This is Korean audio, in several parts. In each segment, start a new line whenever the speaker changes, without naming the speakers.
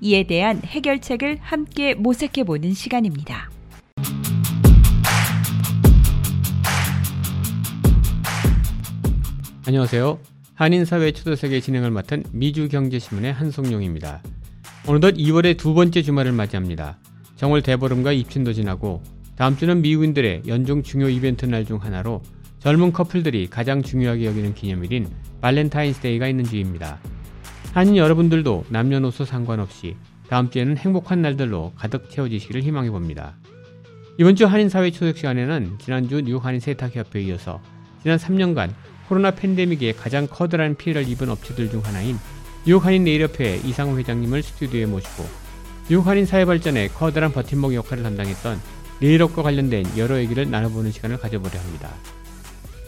이에 대한 해결책을 함께 모색해 보는 시간입니다.
안녕하세요. 한인사회 초대석의 진행을 맡은 미주경제신문의 한송용입니다. 어느덧 2월의 두 번째 주말을 맞이합니다. 정월 대보름과 입춘도 지나고 다음 주는 미국인들의 연중 중요 이벤트 날 중 하나로 젊은 커플들이 가장 중요하게 여기는 기념일인 Valentine's Day가 있는 주입니다. 한인 여러분들도 남녀노소 상관없이 다음 주에는 행복한 날들로 가득 채워지시기를 희망해 봅니다. 이번 주 한인사회 초대석 시간에는 지난주 뉴욕 한인 세탁협회에 이어서 지난 3년간 코로나 팬데믹에 가장 커다란 피해를 입은 업체들 중 하나인 뉴욕 한인 네일협회 이상호 회장님을 스튜디오에 모시고 뉴욕 한인 사회 발전에 커다란 버팀목 역할을 담당했던 네일업과 관련된 여러 얘기를 나눠보는 시간을 가져보려 합니다.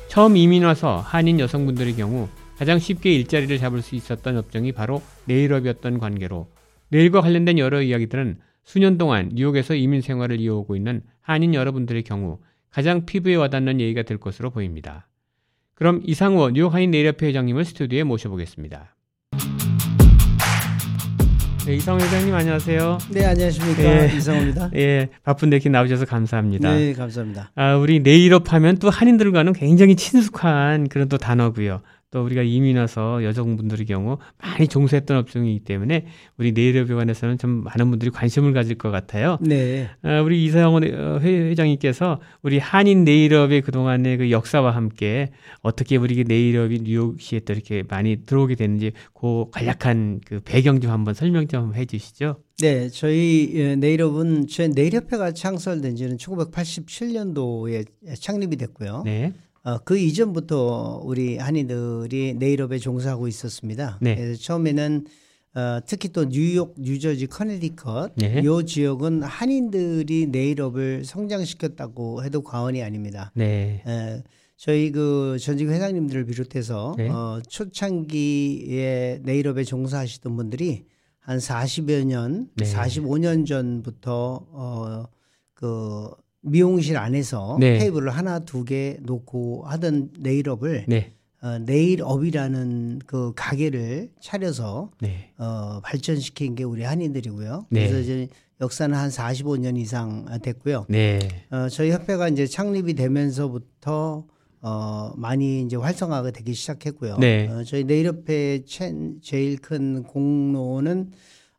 처음 이민 와서 한인 여성분들의 경우 가장 쉽게 일자리를 잡을 수 있었던 업종이 바로 네일업이었던 관계로 네일과 관련된 여러 이야기들은 수년 동안 뉴욕에서 이민 생활을 이어오고 있는 한인 여러분들의 경우 가장 피부에 와닿는 얘기가 될 것으로 보입니다. 그럼 이상호 뉴욕 한인 네일협회 회장님을 스튜디오에 모셔보겠습니다. 네, 이상호 회장님 안녕하세요.
네, 안녕하십니까.
예.
이상호입니다.
예, 바쁜데 이렇게 나오셔서 감사합니다.
네, 감사합니다.
아, 우리 네일업 하면 또 한인들과는 굉장히 친숙한 그런 또 단어고요. 또 우리가 이민 와서 여성분들의 경우 많이 종사했던 업종이기 때문에 우리 네일업에 관해서는 좀 많은 분들이 관심을 가질 것 같아요.
네.
아, 우리 이상원 회장님께서 우리 한인 네일업의 그동안의 그 역사와 함께 어떻게 우리 네일업이 뉴욕시에 또 이렇게 많이 들어오게 됐는지 그 간략한 그 배경 좀 한번 설명 좀 해주시죠.
네, 저희 예, 네일업은 저희 네일협회가 창설된 지는 1987년도에 창립이 됐고요.
네.
어, 그 이전부터 우리 한인들이 네일업에 종사하고 있었습니다.
네.
그래서 처음에는 어, 특히 또 뉴욕, 뉴저지, 커네디컷
네.
요 지역은 한인들이 네일업을 성장시켰다고 해도 과언이 아닙니다.
네.
에, 저희 그 전직 회장님들을 비롯해서
네.
어, 초창기에 네일업에 종사하시던 분들이 한 40여 년,
네.
45년 전부터 어, 그 미용실 안에서
네.
테이블을 하나 두 개 놓고 하던 네일업을
네.
어, 네일업이라는 그 가게를 차려서
네.
어, 발전시킨 게 우리 한인들이고요.
네.
그래서 이제 역사는 한 45년 이상 됐고요.
네.
어, 저희 협회가 이제 창립이 되면서부터 어, 많이 이제 활성화가 되기 시작했고요.
네.
어, 저희 네일협회 제일 큰 공로는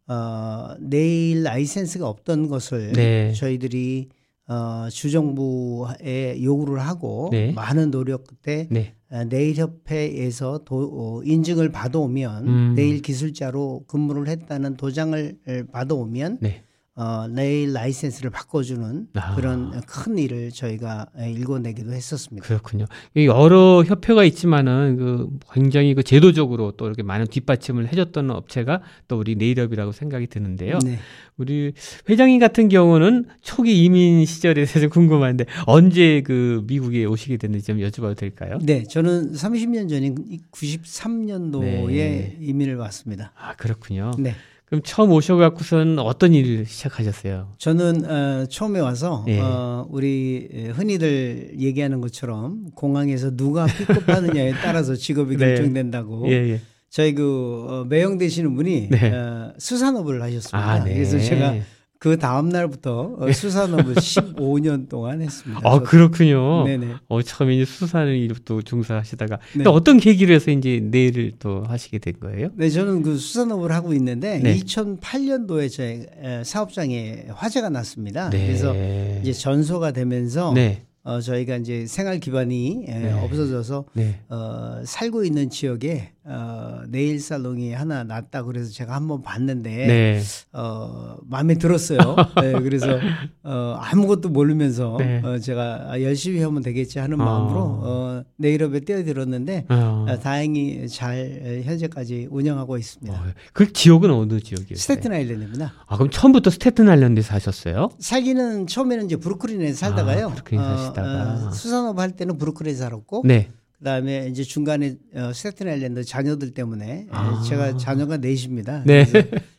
어, 네일 라이센스가 없던 것을
네.
저희들이 어, 주정부에 요구를 하고
네.
많은 노력 끝에
네.
어, 네일협회에서 도, 어, 인증을 받아오면
음.
네일 기술자로 근무를 했다는 도장을 받아오면
네.
어, 네일 라이센스를 바꿔주는
아.
그런 큰 일을 저희가 일궈내기도 했었습니다.
그렇군요. 이 여러 협회가 있지만은 그 굉장히 그 제도적으로 또 이렇게 많은 뒷받침을 해줬던 업체가 또 우리 네일업이라고 생각이 드는데요.
네.
우리 회장님 같은 경우는 초기 이민 시절에 대해서 좀 궁금한데 언제 그 미국에 오시게 됐는지 좀 여쭤봐도 될까요?
네, 저는 30년 전인 93년도에
네.
이민을 왔습니다.
아 그렇군요.
네.
그럼 처음 오셔갖고선 어떤 일을 시작하셨어요?
저는 어, 처음에 와서
예.
어, 우리 흔히들 얘기하는 것처럼 공항에서 누가 픽업하느냐에 따라서 직업이
네.
결정된다고
예, 예.
저희 그 어, 매형 되시는 분이
네.
어, 수산업을 하셨습니다.
아, 네.
그래서 제가 그 다음 날부터 어, 수산업을 15년 동안 했습니다.
아. 그렇군요.
네네.
어 처음에 이제 수산을 일도 종사하시다가
네.
근데 어떤 계기로 해서 이제 네일을 또 하시게 된 거예요?
네, 저는 그 수산업을 하고 있는데
네.
2008년도에 제 에, 사업장에 화재가 났습니다.
네.
그래서 이제 전소가 되면서
네.
어, 저희가 이제 생활 기반이 에,
네.
없어져서
네.
어, 살고 있는 지역에 어, 네일 살롱이 하나 났다 그래서 제가 한번 봤는데
네.
어, 마음에 들었어요. 네, 그래서 어, 아무것도 모르면서
네.
어, 제가 아, 열심히 하면 되겠지 하는
아.
마음으로 어, 네일업에 뛰어들었는데
어.
어, 다행히 잘 에, 현재까지 운영하고 있습니다.
어, 그 지역은 어느 지역이에요?
스테튼 아일랜드입니다.
아, 그럼 처음부터 스테튼 아일랜드에서 하셨어요?
살기는 처음에는 이제 브루클린에 살다가요.
아, 브루클린 사시다가.
수산업 할 때는 브루클린에 살았고
네.
그다음에 이제 중간에 어, 스테튼 아일랜드 자녀들 때문에 에,
아.
제가 자녀가 넷입니다.
네.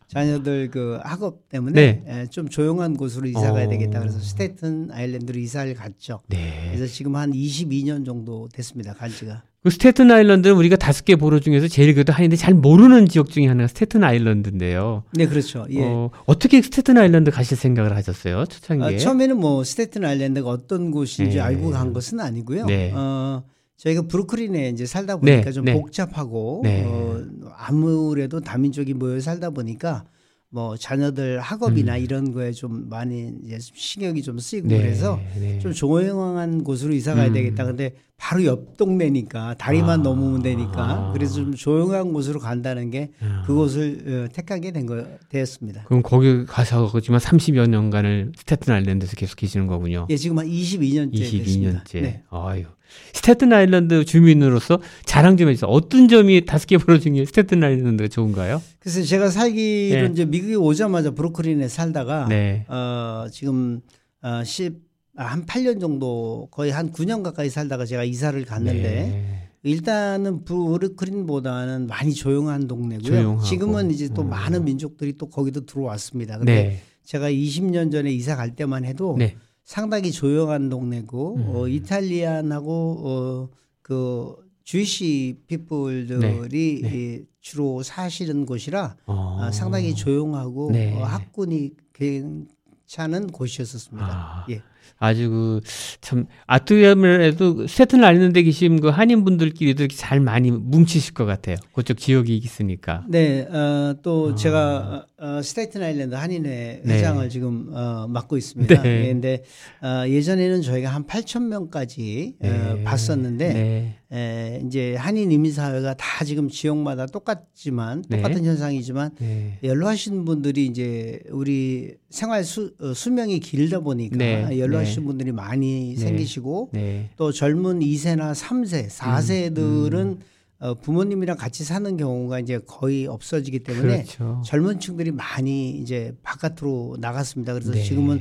자녀들 그 학업 때문에 에, 좀 조용한 곳으로 이사 가야
어.
되겠다 그래서 스테튼 아일랜드로 이사를 갔죠.
네.
그래서 지금 한 22년 정도 됐습니다. 간 지가.
그 스테튼 아일랜드는 우리가 다섯 개 borough 중에서 제일 그래도 한인들 잘 모르는 지역 중에 하나가 스테튼 아일랜드인데요.
네, 그렇죠. 예.
어, 어떻게 스테튼 아일랜드 가실 생각을 하셨어요? 초창기에?
아, 처음에는 뭐 스테튼 아일랜드가 어떤 곳인지
네.
알고 간 것은 아니고요.
네.
어, 저희가 브루클린에 이제 살다 보니까
네,
좀
네.
복잡하고
네.
어, 아무래도 다민족이 모여 살다 보니까 뭐 자녀들 학업이나 이런 거에 좀 많이 이제 신경이 좀 쓰이고
음. 네,
그래서
네.
좀 조용한 곳으로 이사 가야
음.
되겠다. 근데 바로 옆 동네니까 다리만
아.
넘으면 되니까
아.
그래서 좀 조용한 곳으로 간다는 게
아.
그곳을 어, 택하게 된 거 되었습니다.
그럼 거기 가서 그지만 30여 년간을 스테튼 아일랜드에서 계속 계시는 거군요.
예, 지금 한 22년째
22년째.
됐습니다. 네.
아유. 스테튼 아일랜드 주민으로서 자랑 좀 해주세요. 어떤 점이 다섯 개 보로 중에 스테튼 아일랜드가 좋은가요?
그래서 제가 살기로
네.
이제 미국에 오자마자 브루클린에 살다가
네.
어, 지금 어, 10, 아, 한 8년 정도 거의 한 9년 가까이 살다가 제가 이사를 갔는데
네.
일단은 브루클린보다는 많이 조용한 동네고요.
조용하고.
지금은 이제 또
음.
많은 민족들이 또 거기도 들어왔습니다. 근데
네.
제가 20년 전에 이사 갈 때만 해도
네.
상당히 조용한 동네고
음.
어, 이탈리안하고 어, 그 주이시 피플들이
네.
이 주로 사시는 곳이라
어.
아, 상당히 조용하고
네.
어, 학군이 괜찮은 곳이었었습니다.
아.
예.
아주 그 참 아트야말에도 스테튼 아일랜드에 계신 그 한인 분들끼리도 이렇게 잘 많이 뭉치실 것 같아요. 그쪽 지역이 있으니까.
네, 어, 또
아.
제가 어, 스테이튼 아일랜드 한인회
네.
회장을 지금 어, 맡고 있습니다.
네.
예, 근데 어, 예전에는 저희가 한 8천 명까지 어,
네.
봤었는데
네.
에, 이제 한인 이민 사회가 다 지금 지역마다 똑같지만
네.
똑같은 현상이지만
네.
연로하신 분들이 이제 우리 생활 수, 어, 수명이 길다 보니까
네.
연로하신 분들이 많이
네.
생기시고
네.
또 젊은 2세나 3세, 4세들은
음.
어, 부모님이랑 같이 사는 경우가 이제 거의 없어지기 때문에
그렇죠.
젊은 층들이 많이 이제 바깥으로 나갔습니다. 그래서
네.
지금은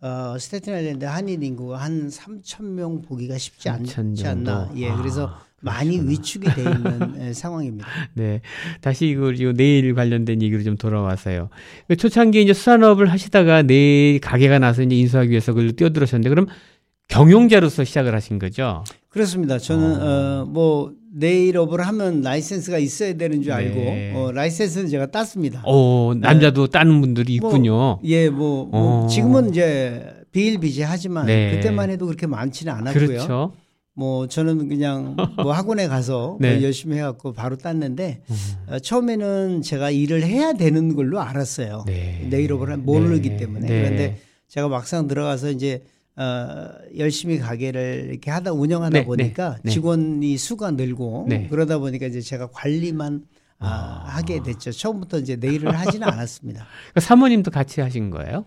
어, 스테튼 아일랜드 한인 인구가 한 3천 명 보기가 쉽지
3,000
않지 않나. 예,
아,
그래서 많이 위축이 돼 있는 에, 상황입니다.
네. 다시 이거 내일 관련된 얘기로 좀 돌아와서요. 그 초창기에 이제 수산업을 하시다가 내일 가게가 나서 이제 인수하기 위해서 그걸 뛰어들으셨는데 그럼 경영자로서 시작을 하신 거죠?
그렇습니다. 저는 어, 뭐 네일업을 하면 라이센스가 있어야 되는 줄 알고
네.
어, 라이센스는 제가 땄습니다.
어, 남자도 따는 분들이
뭐,
있군요.
예, 뭐, 뭐
어.
지금은 이제 비일비재하지만
네.
그때만 해도 그렇게 많지는 않았고요.
그렇죠.
뭐 저는 그냥 뭐 학원에 가서
네.
뭐 열심히 해갖고 바로 땄는데
음.
어, 처음에는 제가 일을 해야 되는 걸로 알았어요.
네.
네일업을 한- 모르기
네.
때문에
네.
그런데 제가 막상 들어가서 이제 어, 열심히 가게를 이렇게 하다 운영하다
네,
보니까
네, 네.
직원이 수가 늘고
네.
그러다 보니까 이제 제가 관리만 아, 하게 됐죠. 처음부터 이제 네일을 하지는 않았습니다.
그 사모님도 같이 하신 거예요?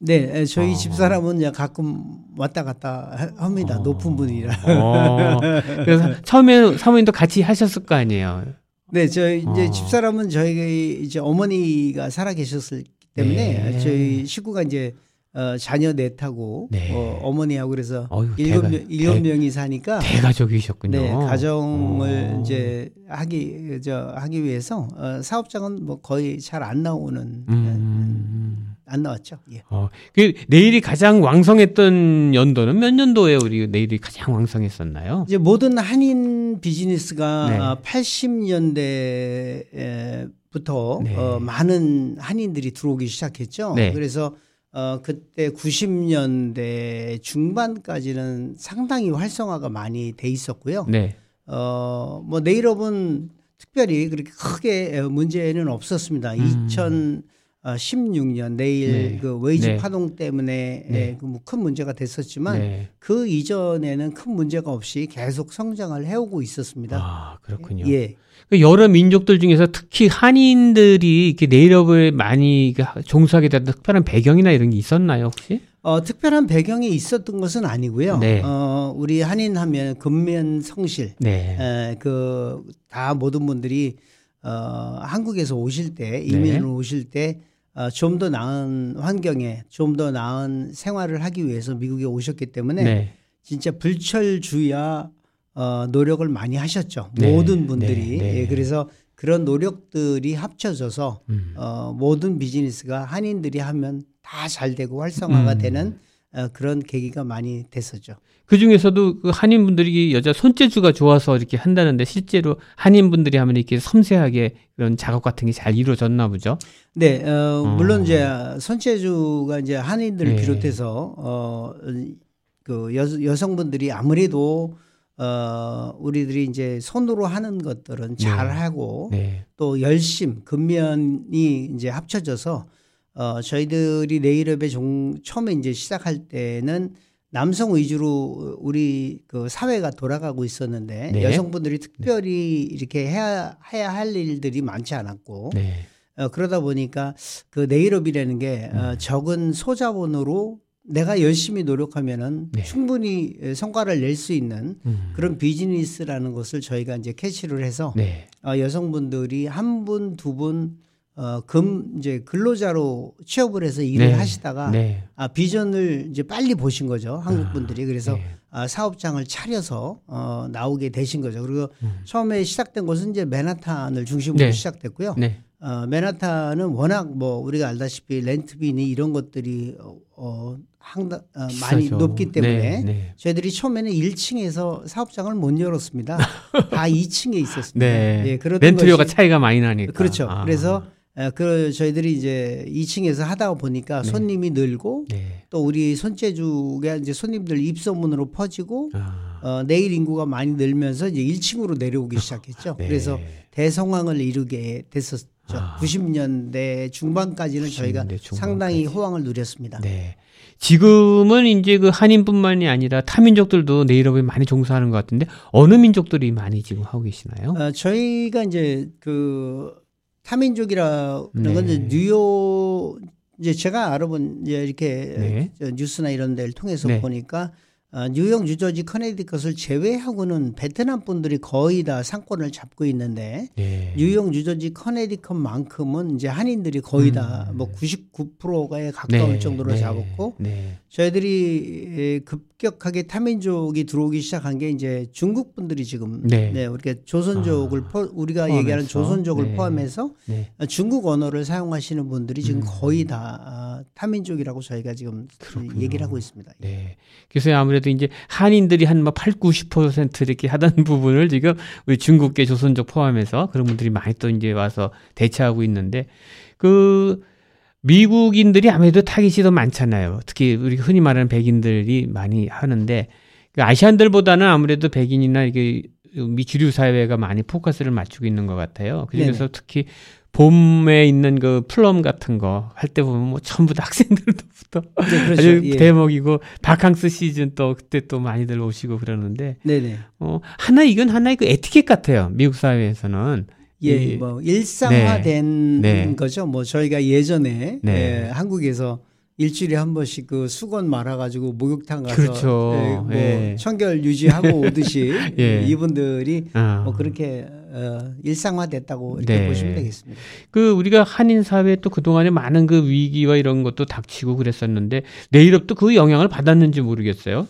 네, 에, 저희
어.
집사람은 가끔 왔다 갔다 하- 합니다.
어.
높은 분이라.
어. 그래서 처음에 사모님도 같이 하셨을 거 아니에요.
네, 저희 이제
어.
집사람은 저희 이제 어머니가 살아 계셨기 때문에
네.
저희 식구가 이제 어, 자녀 넷하고
네.
어, 어머니하고 그래서 일곱 명 일곱
대-
명이 사니까
대가족이셨군요.
네, 가정을
어.
이제 하기 저 하기 위해서 어, 사업장은 뭐 거의 잘 안 나오는
음, 음.
안 나왔죠. 예.
어, 그 내일이 가장 왕성했던 연도는 몇 년도에 우리 내일이 가장 왕성했었나요?
이제 모든 한인 비즈니스가
네.
아, 80년대부터
네.
어, 많은 한인들이 들어오기 시작했죠.
네.
그래서 어, 그때 90년대 중반까지는 상당히 활성화가 많이 돼 있었고요.
네.
어, 뭐 네일업은 특별히 그렇게 크게 문제는 없었습니다.
음.
2000 어, 16년 내일
네.
그 웨이지
네.
파동 때문에
네.
예, 그뭐큰 문제가 됐었지만
네.
그 이전에는 큰 문제가 없이 계속 성장을 해오고 있었습니다.
아, 그렇군요.
예.
그 여러 민족들 중에서 특히 한인들이 이렇게 네일업을 많이 그 종사하게 됐던 특별한 배경이나 이런 게 있었나요, 혹시?
어, 특별한 배경이 있었던 것은 아니고요.
네.
어, 우리 한인 하면 근면 성실,
네.
에, 그, 다 모든 분들이, 어, 한국에서 오실 때, 이민을
네.
오실 때, 어, 좀 더 나은 환경에, 좀 더 나은 생활을 하기 위해서 미국에 오셨기 때문에,
네.
진짜 불철주야, 어, 노력을 많이 하셨죠.
네.
모든 분들이.
네. 네.
예, 그래서 그런 노력들이 합쳐져서,
음.
어, 모든 비즈니스가 한인들이 하면 다 잘 되고 활성화가
음.
되는 어, 그런 계기가 많이 됐었죠.
그 중에서도 그 한인분들이 여자 손재주가 좋아서 이렇게 한다는데 실제로 한인분들이 하면 이렇게 섬세하게 그런 작업 같은 게 잘 이루어졌나 보죠.
네, 어,
어.
물론 이제 손재주가 이제 한인들을
네.
비롯해서 어, 그 여, 여성분들이 아무래도 어, 우리들이 이제 손으로 하는 것들은 잘 하고
네.
또 열심, 근면이 이제 합쳐져서 어, 저희들이 종, 처음에 이제 시작할 때는 남성 위주로 우리 그 사회가 돌아가고 있었는데
네.
여성분들이 특별히 이렇게 해야, 해야 할 일들이 많지 않았고
네.
어, 그러다 보니까 그 네일업이라는 게 어,
음.
적은 소자본으로 내가 열심히 노력하면은
네.
충분히 성과를 낼 수 있는
음.
그런 비즈니스라는 것을 저희가 이제 캐치를 해서
네.
어, 여성분들이 한 분, 두 분, 어, 금, 이제 근로자로 취업을 해서 일을
네.
하시다가
네.
아, 비전을 이제 빨리 보신 거죠. 한국 분들이. 그래서
네.
아, 사업장을 차려서 어, 나오게 되신 거죠. 그리고
음.
처음에 시작된 곳은 이제 맨하탄을 중심으로
네.
시작됐고요.
네.
어, 맨하탄은 워낙 뭐 우리가 알다시피 렌트비니 이런 것들이 어, 어, 항다, 어, 많이. 높기 때문에
네. 네.
저희들이 처음에는 1층에서 사업장을 못 열었습니다. 다 2층에 있었습니다.
네.
예,
렌트료가 차이가 많이 나니까.
그렇죠.
아.
그래서 어, 그 저희들이 이제 2층에서 하다 보니까
네.
손님이 늘고
네.
또 우리 손재주가 이제 손님들 입소문으로 퍼지고
아.
어, 내일 인구가 많이 늘면서 이제 1층으로 내려오기 시작했죠.
네.
그래서 대성황을 이루게 됐었죠.
아.
90년대 중반까지는 저희가
90년대 중반까지.
상당히 호황을 누렸습니다.
네. 지금은 이제 그 한인뿐만이 아니라 타민족들도 네일업에 많이 종사하는 것 같은데 어느 민족들이 많이 지금 하고 계시나요?
어, 저희가 이제 그 타민족이라는
네.
건 뉴욕 이제 제가 알아본 이제 이렇게
네.
저 뉴스나 이런 데를 통해서
네.
보니까 어, 뉴욕, 뉴저지, 커네디컷을 제외하고는 베트남 분들이 거의 다 상권을 잡고 있는데
네.
뉴욕, 뉴저지, 커네디컷만큼은 이제 한인들이 거의 다뭐 99%에 가까울
음. 네.
정도로
네.
잡았고
네.
저희들이 에, 급격하게 타민족이 들어오기 시작한 게 이제 중국 분들이 지금
네.
네, 우리가 조선족을
아,
포, 우리가
포함해서.
얘기하는 조선족을
네.
포함해서
네.
중국 언어를 사용하시는 분들이 지금
음.
거의 다 아, 타민족이라고 저희가 지금
그렇군요.
얘기를 하고 있습니다.
네. 그래서 아무래도 이제 한인들이 한뭐 8, 90% 이렇게 하던 부분을 지금 우리 중국계 조선족 포함해서 그런 분들이 많이 또 이제 와서 대체하고 있는데 그 미국인들이 아무래도 타깃이 더 많잖아요. 특히 우리 흔히 말하는 백인들이 많이 하는데 그 아시안들보다는 아무래도 백인이나 이게 미 주류 사회가 많이 포커스를 맞추고 있는 것 같아요. 그중에서
네네.
특히 봄에 있는 그 플럼 같은 거 할 때 보면 뭐 전부 다 학생들부터
네, 그렇죠.
아주
예.
대목이고 바캉스 시즌 또 그때 또 많이들 오시고 그러는데
네네.
어 하나 이건 하나의 그 에티켓 같아요. 미국 사회에서는
예,
이-
뭐 일상화된
네. 네.
거죠. 뭐 저희가 예전에
네.
예, 한국에서 일주일에 한 번씩 그 수건 말아가지고 목욕탕 가서
그렇죠.
예, 뭐
예.
청결 유지하고 오듯이
예.
이분들이
아,
뭐 그렇게 어, 일상화됐다고 이렇게
네.
보시면 되겠습니다.
그 우리가 한인 사회에 또 그동안에 많은 그 위기와 이런 것도 닥치고 그랬었는데 네일업도 그 영향을 받았는지 모르겠어요.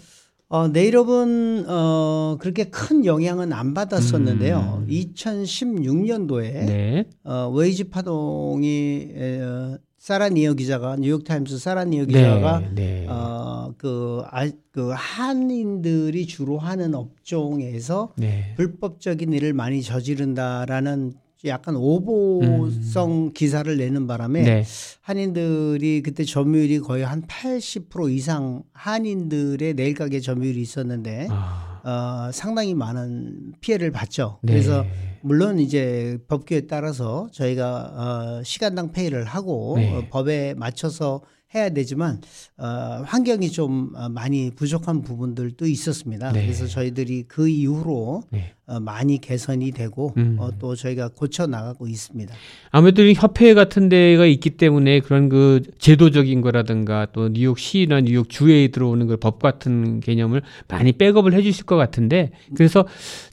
어, 네일업은 어, 그렇게 큰 영향은 안 받았었는데요.
음.
2016년도에
네.
어, 웨이지 파동이 에, 어, 사라 니어 기자가 뉴욕 타임스 사라 니어 기자가
네. 네.
어, 그, 아, 그 한인들이 주로 하는 업종에서
네.
불법적인 일을 많이 저지른다라는 약간 오보성 기사를 내는 바람에
음. 네.
한인들이 그때 점유율이 거의 한 80% 이상 한인들의 내일 가게 점유율이 있었는데
아.
어, 상당히 많은 피해를 봤죠.
네.
그래서 물론 이제 법규에 따라서 저희가 어, 시간당 페이를 하고
네.
어, 법에 맞춰서 해야 되지만 어, 환경이 좀 어, 많이 부족한 부분들도 있었습니다.
네.
그래서 저희들이 그 이후로
네.
어, 많이 개선이 되고
음.
어, 또 저희가 고쳐 나가고 있습니다.
아무래도 이 협회 같은 데가 있기 때문에 그런 그 제도적인 거라든가 또 뉴욕시나 뉴욕 주에 들어오는 그 법 같은 개념을 많이 백업을 해주실 것 같은데 그래서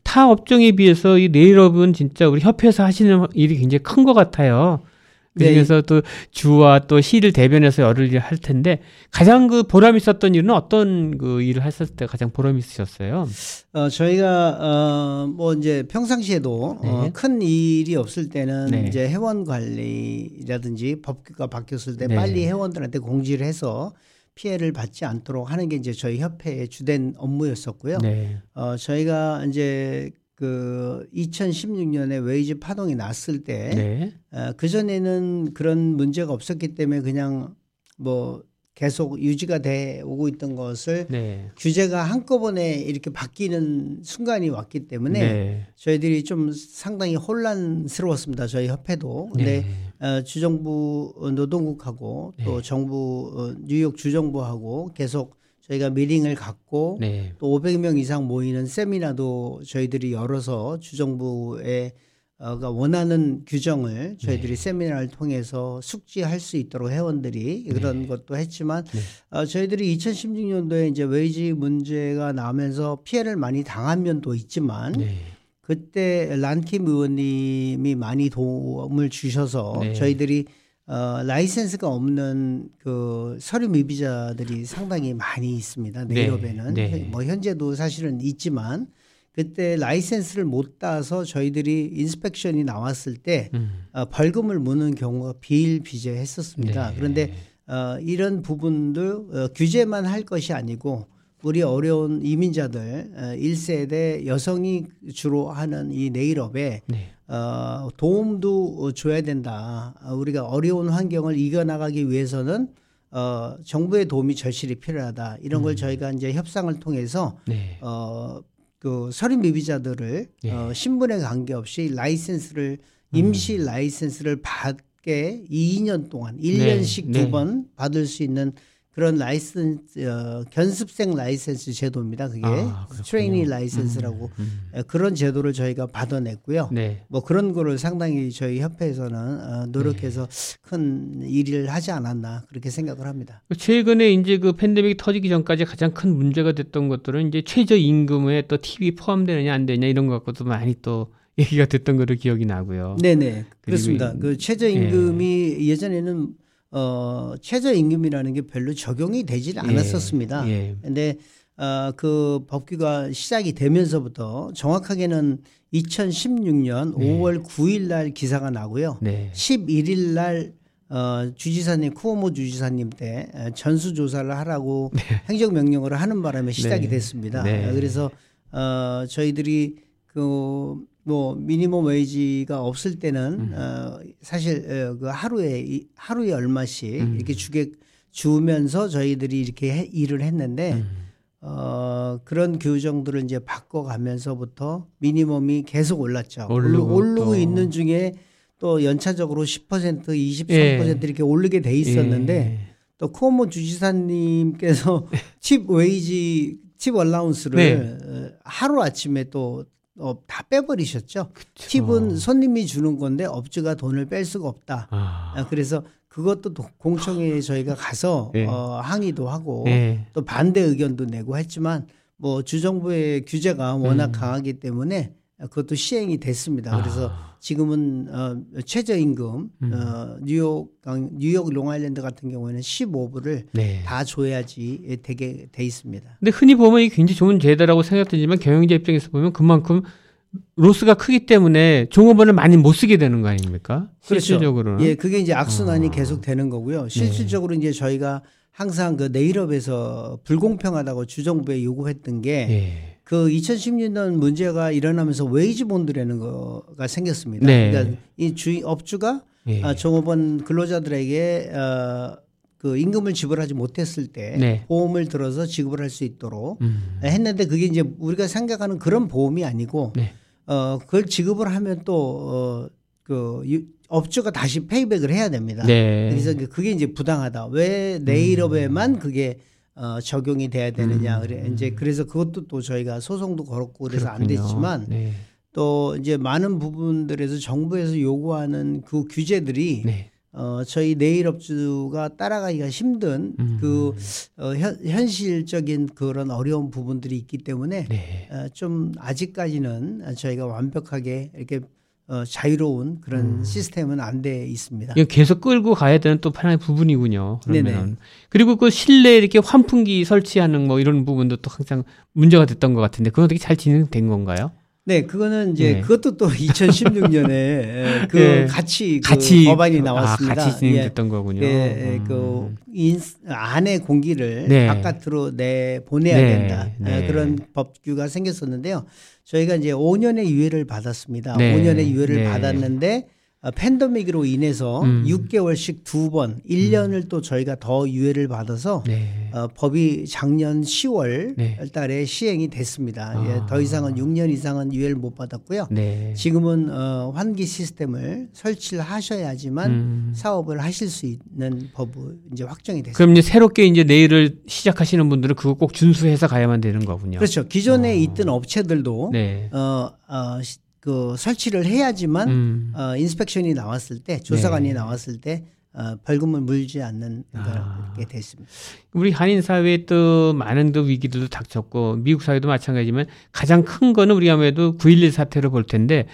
타 업종에 비해서 이 네일업은 진짜 우리 협회에서 하시는 일이 굉장히 큰 것 같아요.
네.
그중에서 또 주와 또 시를 대변해서 일을 할 텐데 가장 그 보람 있었던 일은 어떤 그 일을 하셨을 때 가장 보람 있으셨어요?
어, 저희가 어, 뭐 이제 평상시에도
네.
어, 큰 일이 없을 때는
네.
이제 회원 관리라든지 법규가 바뀌었을 때
네.
빨리 회원들한테 공지를 해서 피해를 받지 않도록 하는 게 이제 저희 협회의 주된 업무였었고요.
네.
어, 저희가 이제 그 2016년에 웨이즈 파동이 났을 때
네.
어, 그전에는 그런 문제가 없었기 때문에 그냥 뭐 계속 유지가 돼 오고 있던 것을
네.
규제가 한꺼번에 이렇게 바뀌는 순간이 왔기 때문에
네.
저희들이 좀 상당히 혼란스러웠습니다. 저희 협회도. 근데
네.
어, 주정부 노동국하고 또
네.
정부 어, 뉴욕 주정부하고 계속 저희가 미팅을 갖고
네.
또 500명 이상 모이는 세미나도 저희들이 열어서 주정부에 어가 원하는 규정을 저희들이
네.
세미나를 통해서 숙지할 수 있도록 회원들이 그런 것도 했지만
네.
어, 저희들이 2016년도에 이제 웨이지 문제가 나면서 피해를 많이 당한 면도 있지만
네.
그때 란킴 의원님이 많이 도움을 주셔서
네.
저희들이 어, 라이센스가 없는 그 서류 미비자들이 상당히 많이 있습니다.
네.
네일업에는
네.
뭐 현재도 사실은 있지만 그때 라이센스를 못 따서 저희들이 inspection이 나왔을 때
음.
어, 벌금을 무는 경우가 비일비재했었습니다.
네.
그런데 어, 이런 부분들 어, 규제만 할 것이 아니고 우리 어려운 이민자들 어, 1세대 여성이 주로 하는 이 네일업에
네.
어, 도움도 줘야 된다. 어, 우리가 어려운 환경을 이겨나가기 위해서는 어, 정부의 도움이 절실히 필요하다. 이런 걸 저희가 이제 협상을 통해서
네.
어, 그 서류 미비자들을
예.
어, 신분에 관계없이 라이센스를 임시
음.
라이센스를 받게 2년 동안 1년씩
네.
두번 받을 수 있는 그런 라이센스 어, 견습생 라이센스 제도입니다. 그게
아.
trainee license라고
음.
에, 그런 제도를 저희가 받아냈고요.
네.
뭐 그런 거를 상당히 저희 협회에서는 어, 노력해서
네.
큰 일을 하지 않았나 그렇게 생각을 합니다.
최근에 이제 그 팬데믹 터지기 전까지 가장 큰 문제가 됐던 것들은 이제 최저 임금에 또 팁이 포함되느냐 안 되냐 이런 것 갖고도 많이 또 얘기가 됐던 거로 기억이 나고요.
네네 그렇습니다.
이-
그 최저 임금이 예. 전에는 어 최저임금이라는 게 별로 적용이 되질 않았었습니다.
예.
근데 어, 그 법규가 시작이 되면서부터 정확하게는 2016년
네.
5월 9일 날 기사가 나고요.
네.
11일 날 어, 주지사님 쿠오모 주지사님 때 어, 전수 조사를 하라고 행정 명령을 하는 바람에 시작이
네.
됐습니다.
네.
어, 그래서 어, 저희들이 그 뭐 minimum wage가 없을 때는
음.
어, 사실 어, 그 하루에 이- 하루에 얼마씩
음.
이렇게 주게 주면서 저희들이 이렇게 해- 일을 했는데
음.
어, 그런 규정들을 이제 바꿔 가면서부터 minimum이 계속 올랐죠.
오르고
오르고. 있는 중에 또 연차적으로 10% 23%
예.
이렇게 오르게 돼 있었는데
예.
또 코모 주지사님께서 tip wage tip allowance를
네.
어, 하루 아침에 또 어, 다 빼버리셨죠.
그쵸.
팁은 손님이 주는 건데 업주가 돈을 뺄 수가 없다.
아.
아, 그래서 그것도 도- 공청회에 저희가 가서
예.
어, 항의도 하고
예.
또 반대 의견도 내고 했지만 뭐 주정부의 규제가 워낙
음.
강하기 때문에 그것도 시행이 됐습니다. 그래서
아.
지금은 어, 최저임금
음.
어, 뉴욕 강- 뉴욕 롱아일랜드 같은 경우에는 15불을
네.
다 줘야지 되게 돼 있습니다.
근데 흔히 보면 이게 굉장히 좋은 제도라고 생각되지만 경영자 입장에서 보면 그만큼 로스가 크기 때문에 종업원을 많이 못 쓰게 되는 거 아닙니까?
그렇죠.
실질적으로는.
예, 그게 이제 악순환이
아.
계속 되는 거고요. 실질적으로 이제 저희가 항상 그 네일업에서 불공평하다고 주정부에 요구했던 게
예.
그 2016년 문제가 일어나면서 웨이지 본드라는 거가 생겼습니다.
네.
그러니까 이 주인 업주가
예.
아, 종업원 근로자들에게 어, 그 임금을 지불하지 못했을 때
네.
보험을 들어서 지급을 할 수 있도록
음.
했는데 그게 이제 우리가 생각하는 그런 보험이 아니고
네.
어 그걸 지급을 하면 또 어 그 업주가 다시 페이백을 해야 됩니다.
네.
그래서 그게 이제 부당하다. 왜 네일업에만 그게 어, 적용이 돼야 되느냐. 그래 이제 그래서 그것도 또 저희가 소송도 걸었고 그래서 안
음. 그렇군요.
됐지만
네.
또 이제 많은 부분들에서 정부에서 요구하는 그 규제들이
네.
어, 저희 네일업주가 따라가기가 힘든
음.
그 어, 현, 현실적인 그런 어려운 부분들이 있기 때문에
네.
어, 좀 아직까지는 저희가 완벽하게 이렇게 어, 자유로운 그런
음.
시스템은 안 돼 있습니다.
계속 끌고 가야 되는 또 하나의 부분이군요. 그러면
네네.
그리고 그 실내 이렇게 환풍기 설치하는 뭐 이런 부분도 또 항상 문제가 됐던 것 같은데 그건 어떻게 잘 진행된 건가요?
네, 그거는 이제
네.
그것도 또 2016년에 그
예.
같이 그
같이
법안이
아,
나왔습니다.
같이 진행됐던 거군요.
예, 예, 그
음.
인, 안의 공기를
네.
바깥으로 내 보내야
네,
된다
네.
예, 그런 법규가 생겼었는데요. 저희가 이제 5년의 유예를 받았습니다.
네,
5년의 유예를
네.
받았는데 어, 팬데믹으로 인해서
음.
6개월씩 두 번, 1년을 또 저희가 더 유예를 받아서
네.
어, 법이 작년 10월
네.
달에 시행이 됐습니다.
아.
예, 더 이상은 6년 이상은 유예를 못 받았고요.
네.
지금은 어, 환기 시스템을 설치를 하셔야지만
음.
사업을 하실 수 있는 법이 이제 확정이 됐습니다.
그럼 이제 새롭게 이제 내일을 시작하시는 분들은 그거 꼭 준수해서 가야만 되는 거군요.
그렇죠. 기존에 있던 업체들도
네.
어, 어, 시- 그 설치를 해야지만
음.
어, 인스펙션이 나왔을 때 조사관이
네.
나왔을 때 어, 벌금을 물지 않는
아.
그렇게 됐습니다.
우리 한인 사회에 또 많은 또 위기들도 닥쳤고 미국 사회도 마찬가지지만 가장 큰 거는 우리 아무래도 9.11 사태로 볼 텐데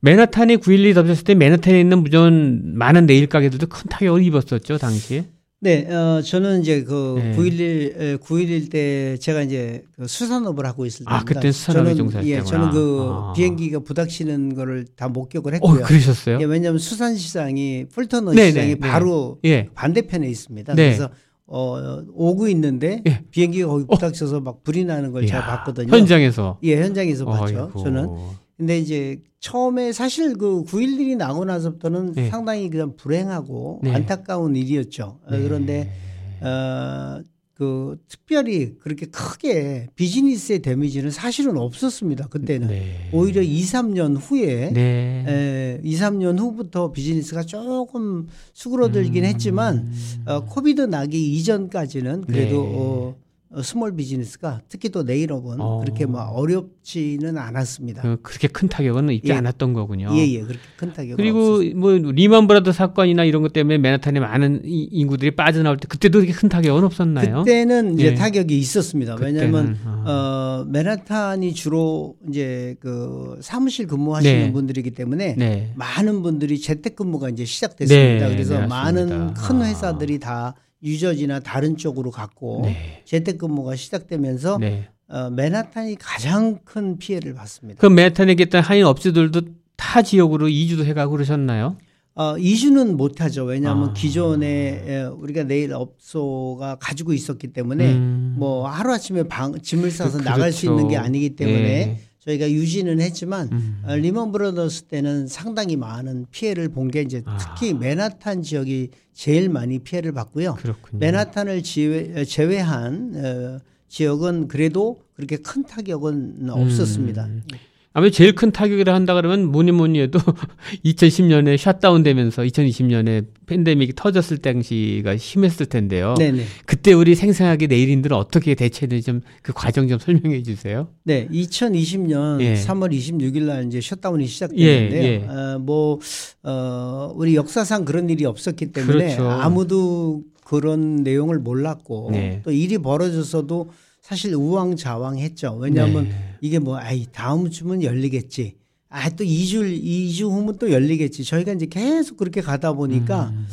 맨하탄에 9.11이 덮쳤을 때 맨하탄에 있는 무전 많은 네일 가게들도 큰 타격을 입었었죠 당시에.
네, 어, 저는 이제 그
네.
9.11, 9.11 때 제가 이제 그 수산업을 하고 있을 때입니다.
아, 그때
저는,
종사할
예. 저는 그
아.
비행기가 부닥치는 거를 다 목격을
어
했고요.
그러셨어요?
예, 왜냐하면 수산시장이 풀터너
네,
시장이
네, 네.
바로
예.
반대편에 있습니다.
네.
그래서 어, 오고 있는데
예.
비행기가 거기 부닥쳐서 막 불이 나는 걸 제가
이야,
봤거든요.
현장에서.
예, 현장에서 봤죠.
어이구.
저는. 근데 이제 처음에 사실 그 9.11이 나고 나서부터는
네.
상당히 그냥 불행하고
네.
안타까운 일이었죠. 어,
네.
그런데 어, 그 특별히 그렇게 크게 비즈니스의 데미지는 사실은 없었습니다. 그때는
네.
오히려 2, 3년 후에
네.
에, 2, 3년 후부터 비즈니스가 조금 수그러들긴
음.
했지만 어, COVID 나기 이전까지는 그래도
네.
어, 어, small business가 특히 또 네일업은
어.
그렇게 뭐 어렵지는 않았습니다.
그, 그렇게 큰 타격은 입지
예.
않았던 거군요.
예예 그렇게 큰 타격은
그리고
없었어요.
뭐 리만 브라더 사건이나 이런 것 때문에 맨하탄에 많은 이- 인구들이 빠져나올 때 그때도 그렇게 큰 타격은 없었나요?
그때는 이제
예.
타격이 있었습니다. 왜냐하면
아.
어, 맨하탄이 주로 이제 그 사무실 근무하시는
네.
분들이기 때문에
네.
많은 분들이 재택근무가 이제 시작됐습니다.
네,
그래서
네,
많은. 큰
아.
회사들이 다 유저지나 다른 쪽으로 갔고
네.
재택근무가 시작되면서
네.
어, 맨하탄이 가장 큰 피해를 봤습니다.
그 맨하탄에 있던 한인 업체들도 타 지역으로 이주도 해가고 그러셨나요?
어, 이주는 못하죠. 왜냐하면
아.
기존에 에, 우리가 네일 업소가 가지고 있었기 때문에
음.
뭐 하루 아침에 방, 짐을 싸서
그-
나갈 수
그렇죠.
있는 게 아니기 때문에
네.
저희가 유지는 했지만
음.
어, 리먼 브라더스 때는 상당히 많은 피해를 본 게 이제
아.
특히 맨하탄 지역이 제일 많이 피해를 봤고요.
그렇군요.
맨하탄을 제외, 제외한 어, 지역은 그래도 그렇게 큰 타격은 없었습니다.
음. 아무래도 제일 큰 타격이라 한다 그러면 뭐니 뭐니 해도 2010년에 샷다운 되면서 2020년에 팬데믹이 터졌을 당시가 심했을 텐데요.
네네.
그때 우리 생생하게 내일인들은 어떻게 대처했는지 좀 그 과정 좀 설명해 주세요.
네, 2020년
예.
3월 26일 날 이제 셧다운이 시작됐는데요.
예, 예.
어, 뭐 어, 우리 역사상 그런 일이 없었기 때문에
그렇죠.
아무도 그런 내용을 몰랐고
네.
또 일이 벌어졌어도 사실 우왕좌왕했죠. 왜냐하면
네.
이게 뭐 아이 다음 주면 열리겠지. 아 또 2주 2주 후면 또 열리겠지. 저희가 이제 계속 그렇게 가다 보니까
음.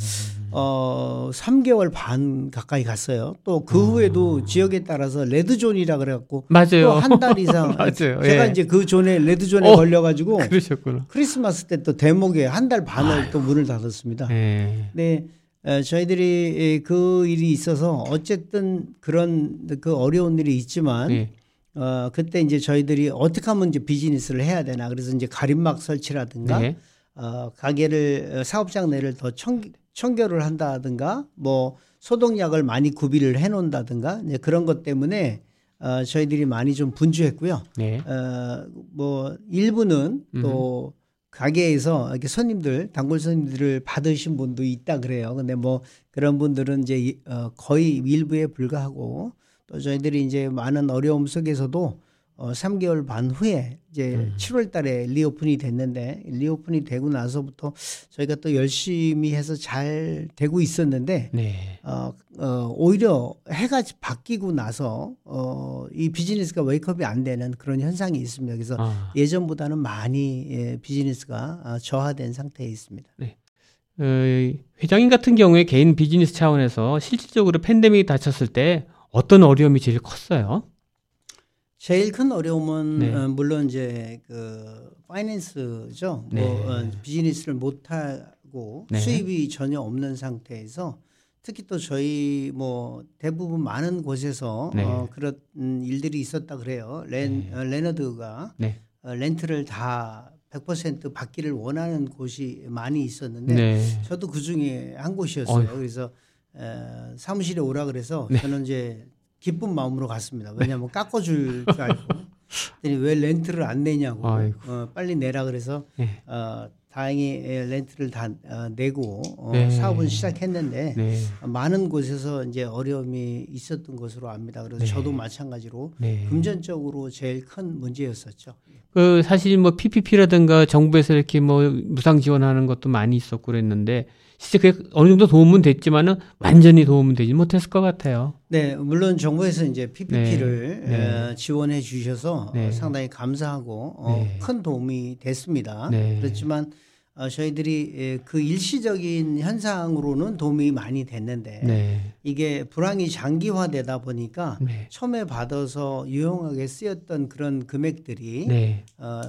어 3개월 반 가까이 갔어요. 또 그 후에도 지역에 따라서 레드존이라 그래 갖고
아. 맞아요.
또한달 이상
맞아요.
제가
예.
이제 그 존에 레드존에
어.
걸려 가지고
그러셨구나.
크리스마스 때 또 대목에 한 달 반을 또 문을 닫았습니다.
네.
네. 에, 저희들이 그 일이 있어서 어쨌든 그런 그 어려운 일이 있지만
네.
어 그때 이제 저희들이 어떻게 하면 이제 비즈니스를 해야 되나 그래서 이제 가림막 설치라든가
네.
어 가게를 어, 사업장 내를 더 청, 청결을 한다든가 뭐 소독약을 많이 구비를 해 놓는다든가 이제 그런 것 때문에 어, 저희들이 많이 좀 분주했고요.
네.
어, 뭐 일부는 또 가게에서 이렇게 손님들 단골 손님들을 받으신 분도 있다 그래요. 근데 뭐 그런 분들은 이제 이- 어, 거의 일부에 불과하고 또 저희들이 이제 많은 어려움 속에서도 어, 3개월 반 후에 이제 7월 달에 reopen이 됐는데 reopen이 되고 나서부터 저희가 또 열심히 해서 잘 되고 있었는데
네.
어, 어, 오히려 해가 바뀌고 나서 어, 이 비즈니스가 wake up이 안 되는 그런 현상이 있습니다. 그래서
아.
예전보다는 많이 예, 비즈니스가 아, 저하된 상태에 있습니다.
어, 회장님 같은 경우에 개인 비즈니스 차원에서 실질적으로 팬데믹이 닥쳤을 때 어떤 어려움이 제일 컸어요?
제일 큰 어려움은
네.
어, 물론 이제 그 파이낸스죠.
네.
뭐 어, 비즈니스를 못 하고
네.
수입이 전혀 없는 상태에서 특히 또 저희 뭐 대부분 많은 곳에서
네.
어, 그런 일들이 있었다 그래요. 렌 어, 레너드가
네.
어, 렌트를 다 100% 받기를 원하는 곳이 많이 있었는데
네.
저도 그 중에 한 곳이었어요.
어휴.
그래서 에, 사무실에 오라 그래서
네.
저는 이제 기쁜 마음으로 갔습니다. 왜냐하면 깎아줄 줄 알고. 왜 렌트를 안 내냐고. 어, 빨리 내라 그래서
네.
어, 다행히 에, 렌트를 다 어, 내고 어,
네.
사업은 시작했는데
네.
많은 곳에서 이제 어려움이 있었던 것으로 압니다. 그래서 저도 마찬가지로
네.
금전적으로 제일 큰 문제였었죠.
그 사실 뭐 PPP라든가 정부에서 이렇게 뭐 무상 지원하는 것도 많이 있었고 그랬는데 실제 그게 어느 정도 도움은 됐지만은 완전히 도움은 되지 못했을 것 같아요.
네, 물론 정부에서 이제 PPP를
네.
지원해 주셔서
네.
어, 상당히 감사하고 어,
네.
큰 도움이 됐습니다.
네.
그렇지만 어, 저희들이 예, 그 일시적인 현상으로는 도움이 많이 됐는데
네.
이게 불황이 장기화되다 보니까
네.
처음에 받아서 유용하게 쓰였던 그런 금액들이
네.
어,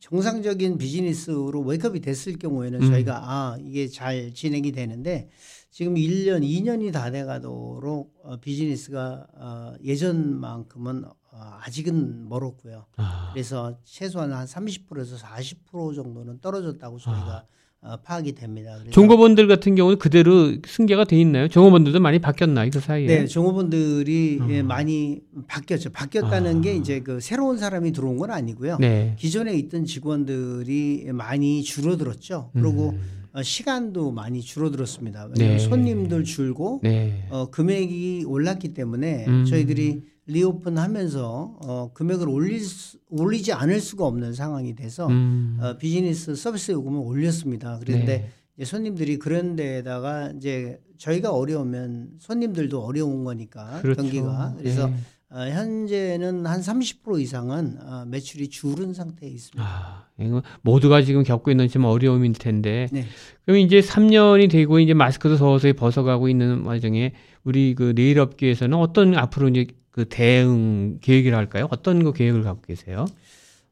정상적인 비즈니스로 웨이크업이 됐을 경우에는
음.
저희가 아 이게 잘 진행이 되는데 지금 1년, 2년이 다 돼가도록 어, 비즈니스가 어, 예전만큼은 어, 아직은 멀었고요.
아.
그래서 최소한 한 30%에서 40% 정도는 떨어졌다고 저희가 어, 파악이 됩니다.
종업원들 같은 경우는 그대로 승계가 돼 있나요? 종업원들도 많이 바뀌었나요? 그 사이에?
네, 종업원들이
어.
예, 많이 바뀌었죠. 바뀌었다는
아.
게 이제 그 새로운 사람이 들어온 건 아니고요.
네.
기존에 있던 직원들이 많이 줄어들었죠. 그리고 어, 시간도 많이 줄어들었습니다.
음. 네.
손님들 줄고
네.
어, 금액이 올랐기 때문에
음.
저희들이 reopen 하면서 어, 금액을 올릴 수, 올리지 않을 수가 없는 상황이 돼서
음.
어, 비즈니스 서비스 요금을 올렸습니다. 그런데
네.
이제 손님들이 그런 데다가 이제 저희가 어려우면 손님들도 어려운 거니까
그렇죠.
경기가 그래서
네.
어, 현재는 한 30% 이상은 어, 매출이 줄은 상태에 있습니다.
아, 이거 모두가 지금 겪고 있는 좀 어려움일 텐데.
네.
그럼 이제 3년이 되고 이제 마스크도 서서히 벗어가고 있는 와중에 우리 그 네일 업계에서는 어떤 앞으로 이제 그 대응 계획이라 할까요? 어떤 그 계획을 갖고 계세요?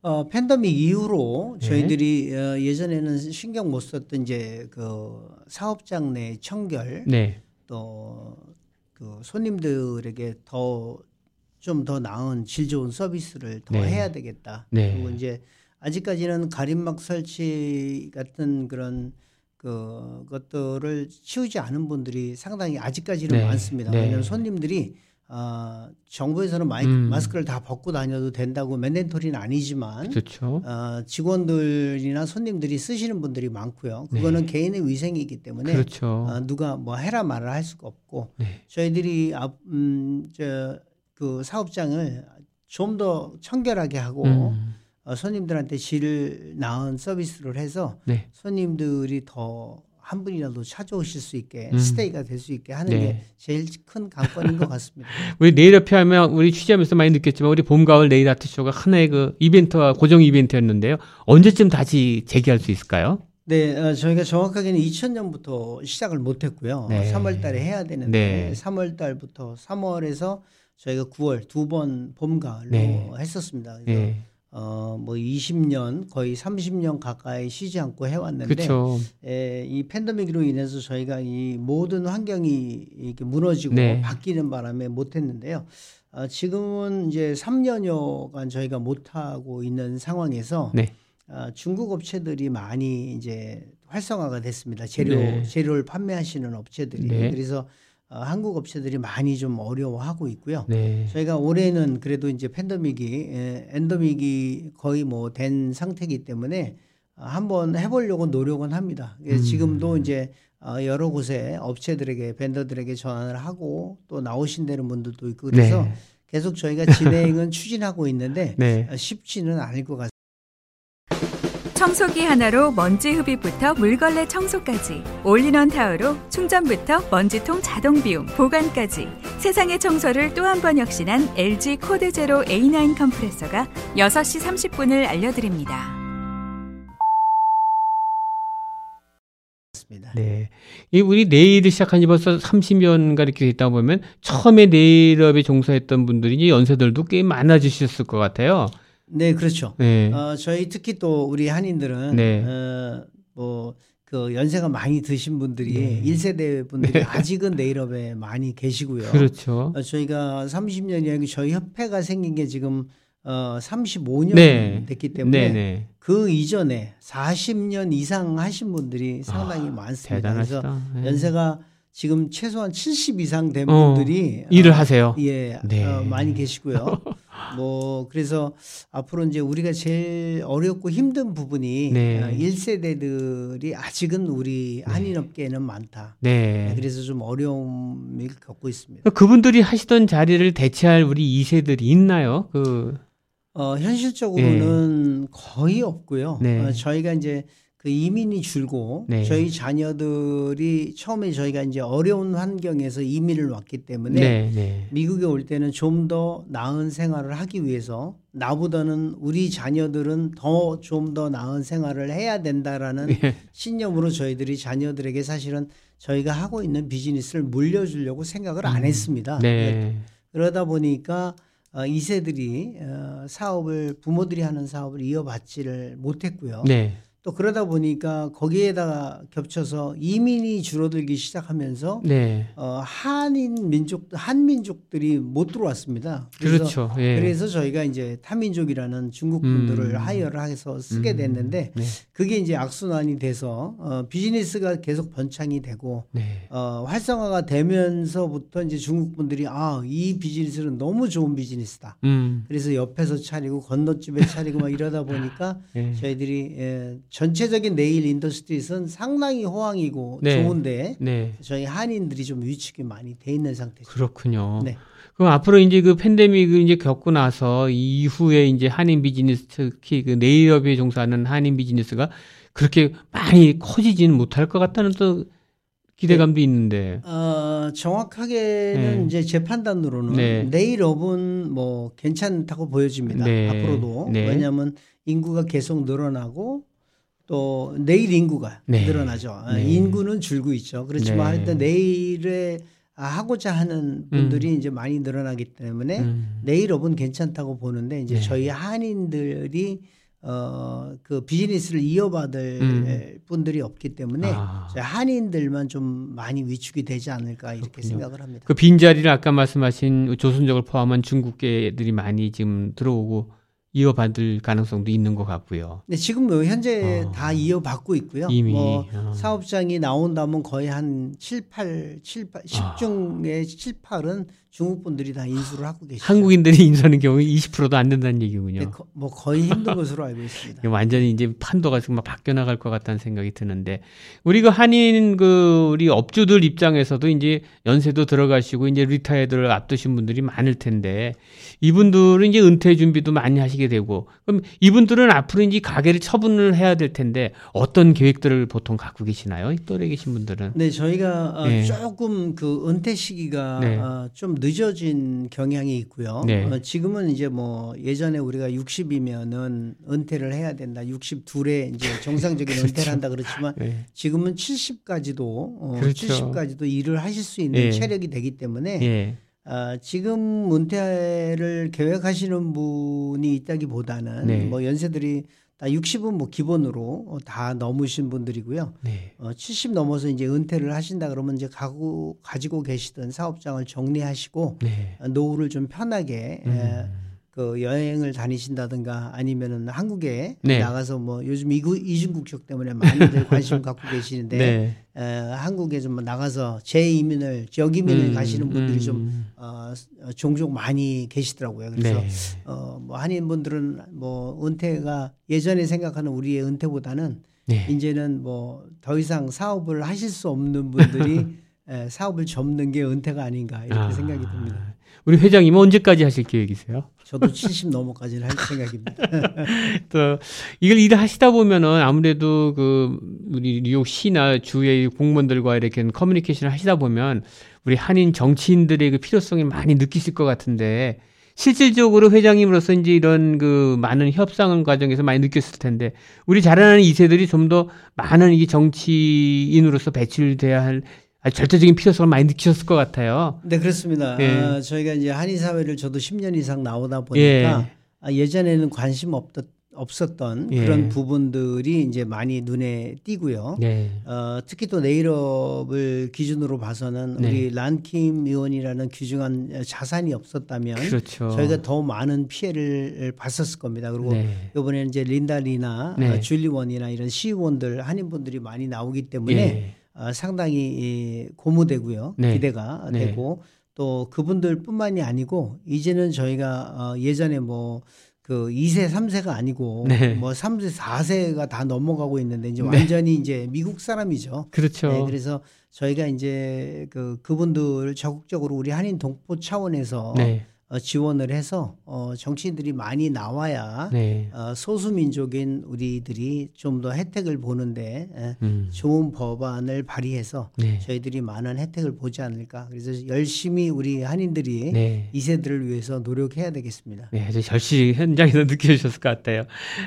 어, 팬데믹 이후로
네.
저희들이 어, 예전에는 신경 못 썼던 이제 그 사업장 내 청결
네.
또그 손님들에게 더 좀 더 나은 질 좋은 서비스를 더
네.
해야 되겠다.
네.
그리고 이제 아직까지는 가림막 설치 같은 그런 그 것들을 치우지 않은 분들이 상당히 아직까지는
네.
많습니다.
네.
왜냐하면 손님들이 어, 정부에서는 마이,
음.
마스크를 다 벗고 다녀도 된다고 mandatory는 아니지만
그렇죠.
어, 직원들이나 손님들이 쓰시는 분들이 많고요. 그거는 개인의 위생이기 때문에
네. 그렇죠.
어, 누가 뭐 해라 말을 할 수가 없고
네.
저희들이 앞, 음, 저, 그 사업장을 좀 더 청결하게 하고
음.
어, 손님들한테 질 나은 서비스를 해서
네.
손님들이 더 한 분이라도 찾아오실 수 있게
음.
스테이가 될 수 있게 하는
네.
게 제일 큰 관건인 것 같습니다.
우리 네일 업회 하면 우리 취재하면서 많이 느꼈지만 우리 봄 가을 네일 아트 쇼가 하나의 그 이벤트와 고정 이벤트였는데요. 언제쯤 다시 재개할 수 있을까요?
네, 어, 저희가 정확하게는 2000년부터 시작을 못했고요.
네.
3월달에 해야 되는데
네.
3월달부터 3월에서 저희가 9월 두 번 봄 가을로
네.
했었습니다. 그래서
네.
어, 뭐 20년 거의 30년 가까이 쉬지 않고 해왔는데. 에, 이 팬데믹으로 인해서 저희가 이 모든 환경이 이렇게 무너지고
네.
바뀌는 바람에 못했는데요. 어, 지금은 이제 3년여간 저희가 못하고 있는 상황에서
네.
어, 중국 업체들이 많이 이제 활성화가 됐습니다. 재료
네.
재료를 판매하시는 업체들이
네.
그래서 어, 한국 업체들이 많이 좀 어려워하고 있고요.
네.
저희가 올해는 그래도 이제 팬데믹이 에, 엔데믹이 거의 뭐 된 상태이기 때문에 어, 한번 해보려고 노력은 합니다. 그래서
음.
지금도 이제 어, 여러 곳에 업체들에게 vendor들에게 전화를 하고 또 나오신다는 분들도 있고 그래서
네.
계속 저희가 진행은 추진하고 있는데
네.
어, 쉽지는 않을 것 같습니다.
청소기 하나로 먼지 흡입부터 물걸레 청소까지 올인원 타워로 충전부터 먼지통 자동 비움 보관까지 세상의 청소를 또 한 번 혁신한 LG 코드 제로 A9 컴프레서가 6시 30분을 알려드립니다.
네. 이 우리 네일을 시작한 지 벌써 30년가 이렇게 있다 보면 처음에 네일업에 종사했던 분들이 연세들도 꽤 많아지셨을 것 같아요.
네, 그렇죠.
네.
어, 저희 특히 또 우리 한인들은
네.
어, 뭐 그 연세가 많이 드신 분들이
네.
일 1세대 분들이 아직은 네일업에 많이 계시고요.
그렇죠.
어, 저희가 30년이 저희 협회가 생긴 게 지금 어, 35년
네.
됐기 때문에
네, 네.
그 이전에 40년 이상 하신 분들이 상당히 많습니다. 그래서
대단하시다. 네.
연세가 지금 최소한 70 이상 된
어,
분들이
일을
어,
하세요.
예,
네.
어, 많이 계시고요. 뭐 그래서 앞으로 이제 우리가 제일 어렵고 힘든 부분이
네.
어, 1세대들이 아직은 우리 한인업계에는 많다.
네.
그래서 좀 어려움을 겪고 있습니다.
그 그분들이 하시던 자리를 대체할 우리 2세들이 있나요? 그
어, 현실적으로는 거의 없고요.
네.
어, 저희가 이제 그 이민이 줄고
네.
저희 자녀들이 처음에 저희가 이제 어려운 환경에서 이민을 왔기 때문에
네, 네.
미국에 올 때는 좀 더 나은 생활을 하기 위해서 나보다는 우리 자녀들은 더 좀더 나은 생활을 해야 된다라는
예.
신념으로 저희들이 자녀들에게 사실은 저희가 하고 있는 비즈니스를 물려주려고 생각을 안 했습니다.
음. 네.
그러다 보니까 어, 2세들이 어, 사업을 부모들이 하는 사업을 이어받지를 못했고요.
네.
또 그러다 보니까 거기에다가 겹쳐서 이민이 줄어들기 시작하면서
네.
어, 한인 민족 한민족들이 못 들어왔습니다. 그래서
그렇죠. 예.
그래서 저희가 이제 타민족이라는 중국 분들을
음.
hire를 해서 쓰게 됐는데
네.
그게 이제 악순환이 돼서 어, 비즈니스가 계속 번창이 되고
네.
어, 활성화가 되면서부터 이제 중국 분들이 아, 이 비즈니스는 너무 좋은 비즈니스다.
음.
그래서 옆에서 차리고 건너집에 차리고 막 이러다 보니까
예.
저희들이 예, 전체적인 네일 industry는 상당히 호황이고
네.
좋은데
네.
저희 한인들이 좀 위축이 많이 돼 있는 상태죠.
그렇군요.
네.
그럼 앞으로 이제 그 팬데믹을 이제 겪고 나서 이후에 이제 한인 비즈니스 특히 그 네일업에 종사하는 한인 비즈니스가 그렇게 많이 커지지는 못할 것 같다는 또 기대감도 있는데.
어, 정확하게는
네.
이제 제 판단으로는
네.
네일업은 뭐 괜찮다고 보여집니다.
네.
앞으로도
네.
왜냐하면 인구가 계속 늘어나고 또 네일 인구가
네.
늘어나죠. 아,
네.
인구는 줄고 있죠. 그렇지만
네.
네일에 아, 하고자 하는 분들이 이제 많이 늘어나기 때문에
음.
네일업은 괜찮다고 보는데 이제
네.
저희 한인들이 어, 그 비즈니스를 이어받을
음.
분들이 없기 때문에
아.
한인들만 좀 많이 위축이 되지 않을까 이렇게
그렇군요.
생각을 합니다.
그 빈자리를 아까 말씀하신 조선족을 포함한 중국계들이 많이 지금 들어오고 이어받을 가능성도 있는 것 같고요.
근데 지금 뭐 현재
어.
다 이어받고 있고요.
이미.
뭐
어.
사업장이 나온다면 거의 한 7, 8, 7, 8, 10
아.
중에 7, 8은 중국 분들이 다 인수를 하고 계시죠.
한국인들이 인수하는 경우 20%도 안 된다는 얘기군요.
네, 거- 뭐 거의 힘든 것으로 알고 있습니다.
완전히 이제 판도가 막 바뀌어 나갈 것 같다는 생각이 드는데 우리 그 한인 그 우리 업주들 입장에서도 이제 연세도 들어가시고 이제 retire를 앞두신 분들이 많을 텐데 이분들은 이제 은퇴 준비도 많이 하시게 되고 그럼 이분들은 앞으로 이제 가게를 처분을 해야 될 텐데 어떤 계획들을 보통 갖고 계시나요? 이 또래 계신 분들은
네, 저희가 어,
네.
조금 그 은퇴 시기가
네.
어, 좀 늦어진 경향이 있고요.
네.
어, 지금은 이제 뭐 예전에 우리가 60이면은 은퇴를 해야 된다. 62에 이제 정상적인 은퇴를 한다 그렇지만
네.
지금은 70까지도 어,
그렇죠.
70까지도 일을 하실 수 있는
예.
체력이 되기 때문에
예.
아, 지금 은퇴를 계획하시는 분이 있다기보다는
네.
뭐 연세들이 다 60은 뭐 기본으로 어, 다 넘으신 분들이고요.
네.
어, 70 넘어서 이제 은퇴를 하신다 그러면 이제 가고 가지고 계시던 사업장을 정리하시고
네.
어, 노후를 좀 편하게 에,
음.
그 여행을 다니신다든가 아니면은 한국에
네.
나가서 뭐 요즘 이구, 이중국적 때문에 많이들 관심 갖고 계시는데
네.
에, 한국에 좀 나가서 재이민을 지역이민을
음,
가시는 분들이 좀
음.
어, 어, 종종 많이 계시더라고요. 그래서
네.
어, 뭐 한인분들은 뭐 은퇴가 예전에 생각하는 우리의 은퇴보다는
네.
이제는 뭐 더 이상 사업을 하실 수 없는 분들이 에, 사업을 접는 게 은퇴가 아닌가 이렇게
아.
생각이 듭니다.
우리 회장님은 언제까지 하실 계획이세요?
저도 70 넘어까지는 할 생각입니다.
또 이걸 일을 하시다 보면은 아무래도 그 우리 뉴욕시나 주의 공무원들과 이렇게 커뮤니케이션을 하시다 보면 우리 한인 정치인들의 그 필요성이 많이 느끼실 것 같은데 실질적으로 회장님으로서 이제 이런 그 많은 협상 과정에서 많이 느꼈을 텐데 우리 자라나는 이세들이 좀 더 많은 이 정치인으로서 배출돼야 할 절대적인 필요성을 많이 느끼셨을 것 같아요.
네 그렇습니다.
예.
아, 저희가 이제 한인 사회를 저도 10년 이상 나오다 보니까
예.
아, 예전에는 관심 없던 없었던
예.
그런 부분들이 이제 많이 눈에 띄고요.
네.
어, 특히 또 네일업을 기준으로 봐서는
네.
우리 란킴 의원이라는 귀중한 자산이 없었다면
그렇죠.
저희가 더 많은 피해를 봤었을 겁니다. 그리고
네.
이번에는 이제 린다 리나,
네.
어, 줄리원이나 이런 시의원들 한인분들이 많이 나오기 때문에
예.
어, 상당히 이 고무되고요.
네.
기대가
네.
되고 또 그분들뿐만이 아니고 이제는 저희가 어, 예전에 뭐그 2세, 3세가 아니고
네.
뭐 3세, 4세가 다 넘어가고 있는데 이제
네.
완전히 이제 미국 사람이죠.
그렇죠.
네, 그래서 저희가 이제 그 그분들 적극적으로 우리 한인 동포 차원에서
네.
어, 지원을 해서 어, 정치인들이 많이 나와야
네.
어, 소수민족인 우리들이 좀 더 혜택을 보는데 에,
음.
좋은 법안을 발의해서
네.
저희들이 많은 혜택을 보지 않을까. 그래서 열심히 우리 한인들이
네.
이 세들을 위해서 노력해야 되겠습니다.
네, 아주 절실히 현장에서 느껴지셨을 것 같아요.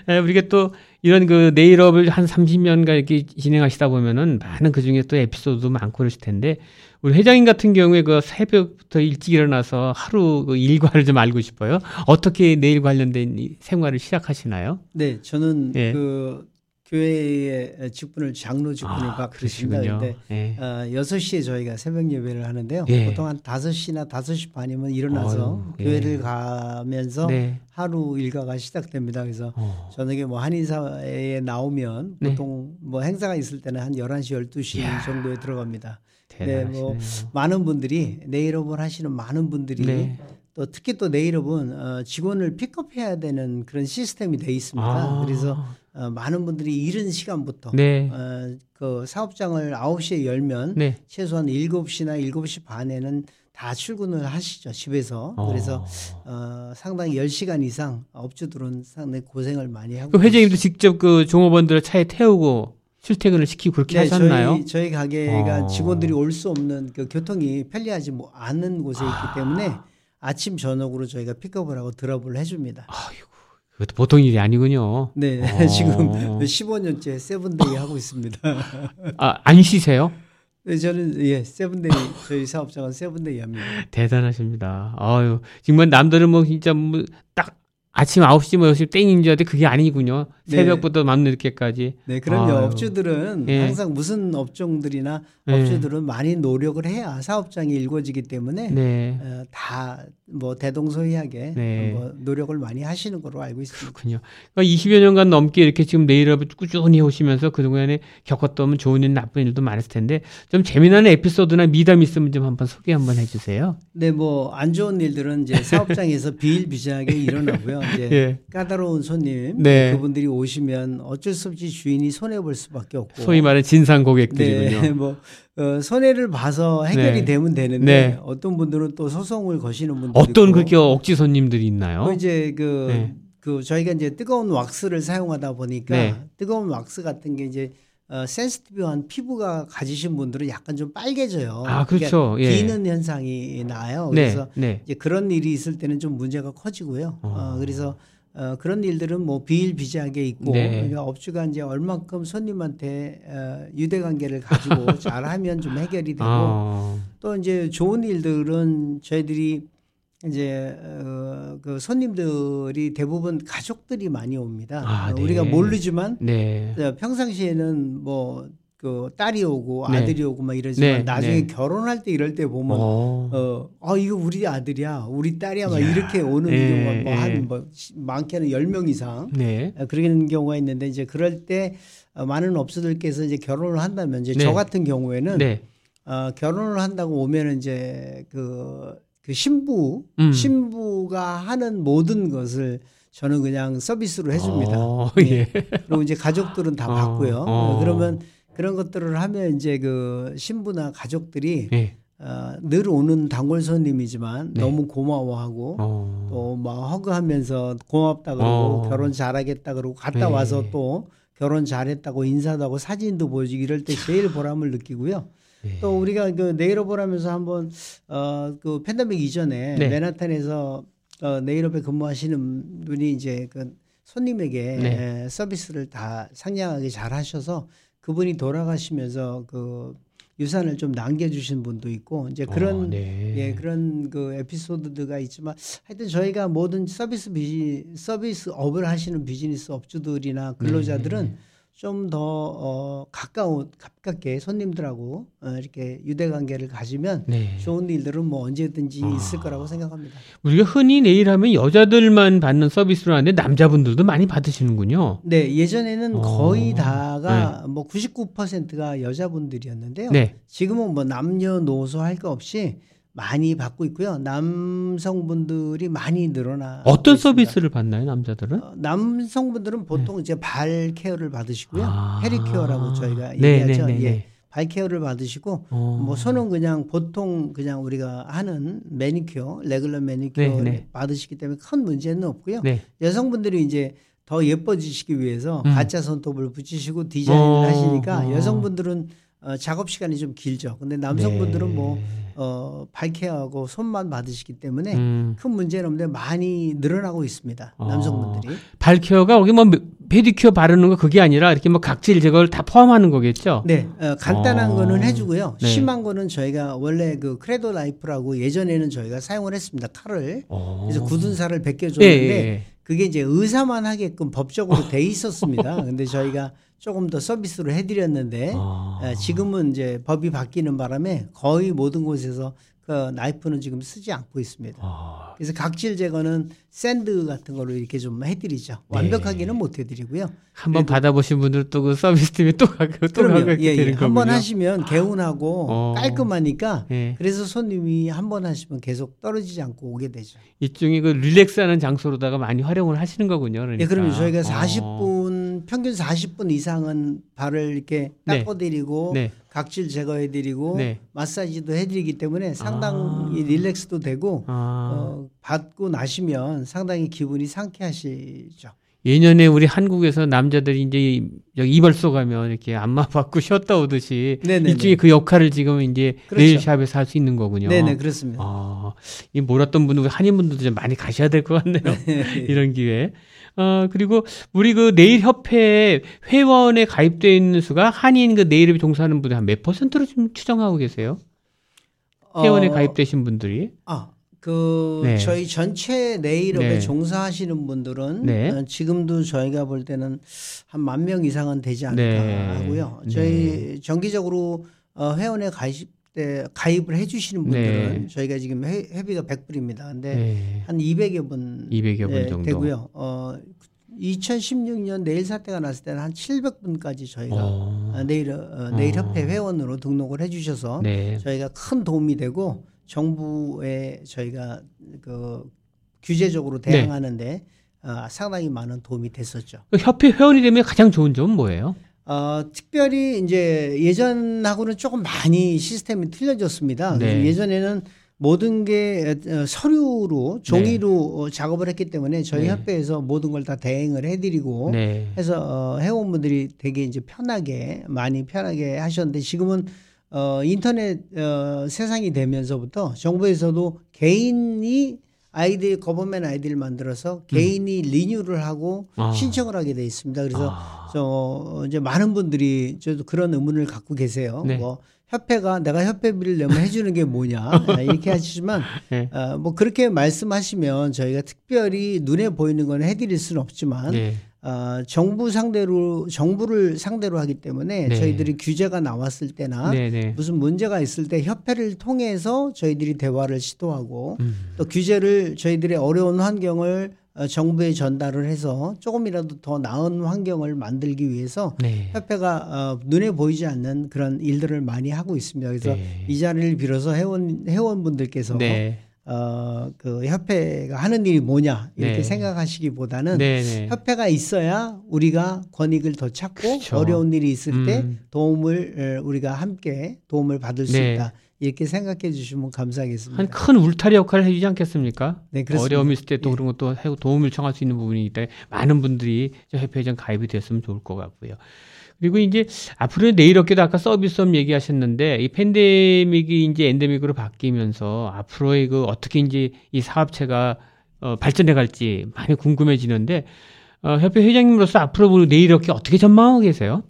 에, 우리가 또 이런 그 네일업을 한 30년간 이렇게 진행하시다 보면은 많은 그 중에 또 에피소드도 많고 그러실 텐데 우리 회장님 같은 경우에 그 새벽부터 일찍 일어나서 하루 그 일과를 좀 알고 싶어요. 어떻게 네일 관련된 이 생활을 시작하시나요?
네, 저는
예.
그 교회의 직분을 장로 직분을
아,
받고 있습니다.
그러시군요.
근데
예.
어, 6시에 저희가 새벽 예배를 하는데요.
예.
보통 한 5시나 5시 반이면 일어나서
어휴, 예.
교회를 가면서
네.
하루 일과가 시작됩니다. 그래서
어.
저녁에 뭐 한인사회에 나오면
네.
보통 뭐 행사가 있을 때는 한 11시, 12시
이야.
정도에 들어갑니다. 네,
대단하시네요.
뭐 많은 분들이 네일업을 하시는 많은 분들이
네.
또 특히 또 네일업은 어, 직원을 픽업해야 되는 그런 시스템이 돼 있습니다.
아.
그래서 어, 많은 분들이 이른 시간부터
네.
어, 그 사업장을 9시에 열면
네.
최소한 7시나 7시 반에는 다 출근을 하시죠 집에서 그래서 어, 상당히 10시간 이상 업주들은 상당히 고생을 많이 하고
그 회장님도 직접 그 종업원들을 차에 태우고 출퇴근을 시키고 그렇게
네,
하셨나요?
저희, 저희 가게가
어.
직원들이 올 수 없는 그 교통이 편리하지 뭐 않은 곳에 있기 때문에 아침 저녁으로 저희가 픽업을 하고 drop을 해줍니다.
아이고, 그것도 보통 일이 아니군요.
네,
어.
지금 15년째 seven day 하고 있습니다.
아, 안 쉬세요?
네, 저는 예 seven day 저희 사업장은 seven day 합니다.
대단하십니다. 아유, 정말 남들은 뭐 진짜 뭐 딱 아침 9시 뭐 10시 땡인 줄 알았는데 그게 아니군요.
네.
새벽부터 밤 늦게까지.
네, 그럼요.
아유.
업주들은
예.
항상 무슨 업종들이나
예.
업주들은 많이 노력을 해야 사업장이 일궈지기 때문에
네.
어, 다뭐 대동소이하게
네.
뭐 노력을 많이 하시는 걸로 알고 있습니다.
그렇군요. 그러니까 20여 년간 넘게 이렇게 지금 네일업을 꾸준히 오시면서 그동안에 겪었던 좋은 일, 나쁜 일도 많았을 텐데 좀 재미나는 에피소드나 미담 있으면 좀 한번 소개 한번 해주세요.
네, 뭐 안 좋은 일들은 이제 사업장에서 비일비재하게 일어나고요. 이제
예.
까다로운 손님
네.
그분들이 오 시면 어쩔 수 없이 주인이 손해 볼 수밖에 없고
소위 말하는 진상 고객들이군요.
네, 뭐 어, 손해를 봐서 해결이
네.
되면 되는데
네.
어떤 분들은 또 소송을 거시는 분들
어떤 그렇게 억지 손님들이 있나요?
또 이제 그,
네.
그 저희가 이제 뜨거운 왁스를 사용하다 보니까
네.
뜨거운 왁스 같은 게 이제 어, 센시티브한 피부가 가지신 분들은 약간 좀 빨개져요.
아, 그렇죠.
그러니까
예.
디는 현상이 나요.
네,
그래서
네.
이제 그런 일이 있을 때는 좀 문제가 커지고요. 어,
어.
그래서 어, 그런 일들은 뭐 비일비재하게 있고
네.
그러니까 업주가 이제 얼만큼 손님한테 어, 유대 관계를 가지고 잘하면 좀 해결이 되고
아,
또 이제 좋은 일들은 저희들이 이제 어, 그 손님들이 대부분 가족들이 많이 옵니다.
아,
어,
네.
우리가 모르지만
네.
어, 평상시에는 뭐 그 딸이 오고
네.
아들이 오고 막 이러지만
네,
나중에
네.
결혼할 때 이럴 때 보면
어.
어, 어 이거 우리 아들이야, 우리 딸이야, 막
이야.
이렇게 오는
예,
경우가
예.
뭐한뭐 많게는 10명 이상
네.
어, 그런 경우가 있는데 이제 그럴 때 어, 많은 업소들께서 이제 결혼을 한다면 이제
네.
저 같은 경우에는
네.
어, 결혼을 한다고 오면은 이제 그, 그 신부
음.
신부가 하는 모든 것을 저는 그냥 서비스로 해줍니다.
어,
예.
예.
그리고 이제 가족들은 다
어,
받고요.
어.
어, 그러면 그런 것들을 하면 이제 그 신부나 가족들이
예.
어, 늘 오는 단골 손님이지만
네.
너무 고마워하고
어.
또막 허그하면서 고맙다 그러고
어.
결혼 잘하겠다 그러고 갔다
네.
와서 또 결혼 잘했다고 인사도 하고 사진도 보여주고 이럴 때 제일 보람을 느끼고요.
네.
또 우리가 그 하면서 한번 어그 팬데믹 이전에
네.
맨하탄에서 어 네일업에 근무하시는 분이 이제 그 손님에게
네.
에, 서비스를 다 상냥하게 잘 하셔서 그분이 돌아가시면서 그 유산을 좀 남겨주신 분도 있고 이제 그런
어, 네.
예, 그런 그 에피소드가 있지만 하여튼 저희가 모든 서비스 비즈 서비스 업을 하시는 비즈니스 업주들이나 근로자들은
네.
좀더 어, 가까운 가깝게 손님들하고 어, 이렇게 유대 관계를 가지면
네.
좋은 일들은 뭐 언제든지
아.
있을 거라고 생각합니다.
우리가 흔히 네일하면 여자들만 받는 서비스로 하는데 남자분들도 많이 받으시는군요.
네, 예전에는
어.
거의 다가 뭐 99%가 여자분들이었는데요.
네.
지금은 뭐 남녀노소 할 거 없이 많이 받고 있고요. 남성분들이 많이 늘어나.
어떤 서비스를 받나요, 남자들은?
어, 남성분들은 보통 이제 발 케어를 받으시고요.
아.
pedi care라고 저희가
네,
얘기하죠.
네, 네,
예.
네.
발 케어를 받으시고
어.
뭐 손은 그냥 보통 그냥 우리가 하는 매니큐어, regular 매니큐어
네, 네.
받으시기 때문에 큰 문제는 없고요.
네.
여성분들이 이제 더 예뻐지시기 위해서
음.
가짜 손톱을 붙이시고 디자인을
어,
하시니까
어.
여성분들은 어, 작업 시간이 좀 길죠. 근데 남성분들은
네.
뭐 어, 발케어하고 손만 받으시기 때문에
음.
큰 문제는 없는데 많이 늘어나고 있습니다.
어.
남성분들이.
발케어가 여기 뭐 페디큐어 바르는 거 그게 아니라 이렇게 뭐 각질 제거를 다 포함하는 거겠죠?
네, 어, 간단한
어.
거는 해주고요.
네.
심한 거는 저희가 원래 그 Credo 나이프라고 예전에는 저희가 사용을 했습니다. 칼을.
어.
그래서 굳은 살을
예,
벗겨줬는데
예, 예.
그게 이제 의사만 하게끔 법적으로 돼 있었습니다. 근데 저희가 조금 더 서비스로 해드렸는데
아.
에, 지금은 이제 법이 바뀌는 바람에 거의 모든 곳에서 그 나이프는 지금 쓰지 않고 있습니다.
아.
그래서 각질 제거는 sand 같은 걸로 이렇게 좀 해드리죠.
네.
완벽하게는 못 해드리고요.
한번 받아보신 분들 또 그 서비스 팀이 또 가고 또
그러면
가고
예, 예.
되는
한번
거군요.
하시면 개운하고
어.
깔끔하니까
예.
그래서 손님이 한 번 하시면 계속 떨어지지 않고 오게 되죠.
이쪽이 그 relax하는 장소로다가 많이 활용을 하시는 거군요. 그러니까.
예, 그러면 저희가
어.
40분 평균 40분 이상은 발을 이렇게
네.
닦아드리고
네.
각질 제거해드리고
네.
마사지도 해드리기 때문에 상당히
아.
relax도 되고
아.
어, 받고 나시면 상당히 기분이 상쾌하시죠.
예년에 우리 한국에서 남자들이 이제 여기 이발소 가면 이렇게 안마 받고 쉬었다 오듯이
네네네.
일종의 그 역할을 지금 이제
그렇죠.
네일샵에서 할 수 있는 거군요.
네네 그렇습니다.
아, 이 몰랐던 분들, 한인 분들도 좀 많이 가셔야 될 것 같네요. 이런 기회. 어, 그리고 우리 그 네일 협회 회원에 가입되어 있는 수가 한인 그 네일에 종사하는 분들 한 몇 퍼센트로 지금 추정하고 계세요? 회원에
어,
가입되신 분들이?
아, 그
네.
저희 전체 네일업에
네.
종사하시는 분들은
네.
어, 지금도 저희가 볼 때는 한 만 명 이상은 되지 않을까
네.
하고요. 저희 정기적으로 어, 회원에 가입 때 가입을 해주시는 분들은
네.
저희가 지금 회, 회비가 100불입니다. 근데
네.
한 200여 분
200여 분
네,
정도.
되고요. 어, 2016년 네일 사태가 났을 때는 한 700분까지 저희가
어.
어, 네일 어, 네일
어.
협회 회원으로 등록을 해주셔서
네.
저희가 큰 도움이 되고 정부에 저희가 그 규제적으로
네.
대응하는데 어, 상당히 많은 도움이 됐었죠.
그 협회 회원이 되면 가장 좋은 점은 뭐예요?
어, 특별히 이제 예전하고는 조금 많이 시스템이 틀려졌습니다.
네.
예전에는 모든 게 어, 서류로 종이로 어, 작업을 했기 때문에 저희
네.
협회에서 모든 걸 다 대행을 해드리고
네.
해서 어, 회원분들이 되게 이제 편하게 많이 편하게 하셨는데 지금은 어, 인터넷 어, 세상이 되면서부터 정부에서도 개인이 아이디 government 아이디를 만들어서 개인이 renew를 하고
음. 아.
신청을 하게 돼 있습니다. 그래서
아.
저 이제 많은 분들이 저도 그런 의문을 갖고 계세요.
네.
뭐 협회가 내가 협회비를 내면 해주는 게 뭐냐 아, 이렇게 하시지만
네.
어, 뭐 그렇게 말씀하시면 저희가 특별히 눈에 보이는 건 해드릴 수는 없지만
네.
어, 정부 상대로 정부를 상대로 하기 때문에
네.
저희들이 규제가 나왔을 때나
네네.
무슨 문제가 있을 때 협회를 통해서 저희들이 대화를 시도하고
음.
또 규제를 저희들의 어려운 환경을 어, 정부에 전달을 해서 조금이라도 더 나은 환경을 만들기 위해서
네.
협회가 어, 눈에 보이지 않는 그런 일들을 많이 하고 있습니다. 그래서
네.
이 자리를 빌어서 회원 회원분들께서
네.
어, 그 협회가 하는 일이 뭐냐 이렇게
네.
생각하시기보다는
네네.
협회가 있어야 우리가 권익을 더 찾고
그렇죠.
어려운 일이 있을 때
음.
도움을 에, 우리가 함께 도움을 받을 수
네.
있다 이렇게 생각해 주시면 감사하겠습니다.
한 큰 울타리 역할을 해주지 않겠습니까?
네, 그렇습니다.
어려움이 있을 때또
예.
그런 것도 해- 도움을 청할 수 있는 부분이기 때문에 많은 분들이 저 협회에 좀 가입이 됐으면 좋을 것 같고요. 그리고 이제 앞으로 내일 어깨도 아까 서비스업 얘기하셨는데 이 팬데믹이 이제 엔데믹으로 바뀌면서 앞으로의 그 어떻게 이제 이 사업체가 어, 발전해 갈지 많이 궁금해지는데 어, 협회 회장님으로서 앞으로 내일 어깨 어떻게 전망하고 계세요?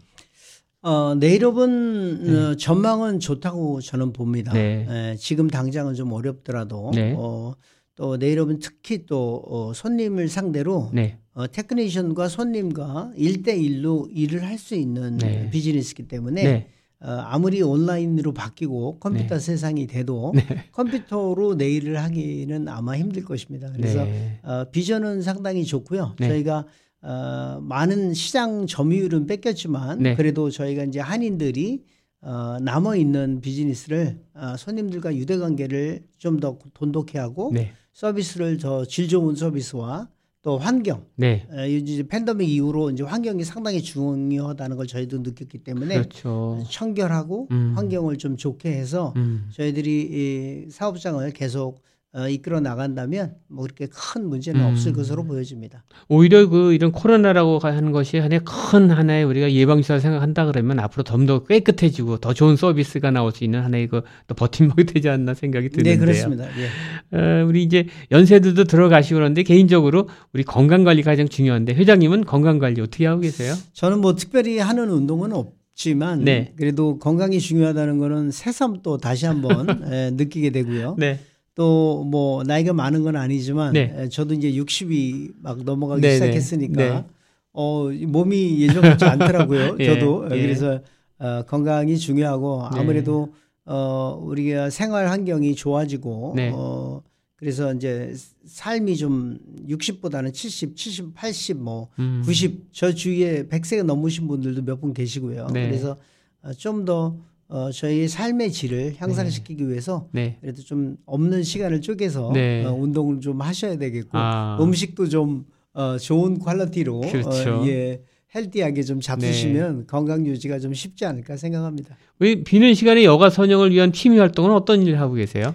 어, 내일업은 어, 전망은 좋다고 저는 봅니다.
네.
에, 지금 당장은 좀 어렵더라도
네.
어, 또 내일업은 특히 또 어, 손님을 상대로
네,
어, 테크니션과 손님과 일대일로 일을 할 수 있는
네.
비즈니스이기 때문에
네,
어, 아무리 온라인으로 바뀌고 컴퓨터 세상이 돼도 컴퓨터로 내일을 하기는 아마 힘들 것입니다. 그래서
네.
어, 비전은 상당히 좋고요.
네.
저희가 어, 많은 시장 점유율은 뺏겼지만
네.
그래도 저희가 이제 한인들이 어, 남아 있는 비즈니스를 어, 손님들과 유대 관계를 좀 더 돈독해 하고
네,
서비스를 더질 좋은 서비스와 또 환경
네,
어, 이제 팬데믹 이후로 이제 환경이 상당히 중요하다는 걸 저희도 느꼈기 때문에
그렇죠.
청결하고
음.
환경을 좀 좋게 해서
음.
저희들이 이 사업장을 계속 어, 이끌어 나간다면 뭐 그렇게 큰 문제는
음.
없을 것으로 보여집니다.
오히려 그 이런 코로나라고 하는 것이 하나의 큰 하나의 우리가 예방주사 생각한다 그러면 앞으로 좀더 깨끗해지고 더 좋은 서비스가 나올 수 있는 하나의 그 또 버팀목이 되지 않나 생각이 드는데요.
네, 그렇습니다. 예.
어, 우리 이제 연세들도 들어가시고 그러는데 개인적으로 우리 건강 관리 가장 중요한데 회장님은 건강 관리 어떻게 하고 계세요?
저는 뭐 특별히 하는 운동은 없 지만
네.
그래도 건강이 중요하다는 거는 새삼 또 다시 한번 에, 느끼게 되고요.
네.
또 뭐 나이가 많은 건 아니지만
네.
에, 저도 이제 60이 막 넘어가기
네, 네.
시작했으니까
네.
어, 이 몸이 예전 같지 않더라고요.
예,
저도
예.
그래서 어, 건강이 중요하고
네.
아무래도 어, 우리가 생활 환경이 좋아지고
네.
어, 그래서 이제 삶이 좀 60보다는 70, 70, 80, 뭐
음.
90, 저 주위에 100세가 넘으신 분들도 몇 분 계시고요.
네.
그래서 어, 좀더 어, 저희 삶의 질을 향상시키기 위해서
네.
그래도 좀 없는 시간을 쪼개서
네.
어, 운동을 좀 하셔야 되겠고
아.
음식도 좀 어, 좋은 퀄리티로
그렇죠.
어, 예, 헬디하게 좀 잡수시면 건강 유지가 좀 쉽지 않을까 생각합니다.
우리 비는 시간에 여가 선영을 위한 취미 활동은 어떤 일을 하고 계세요?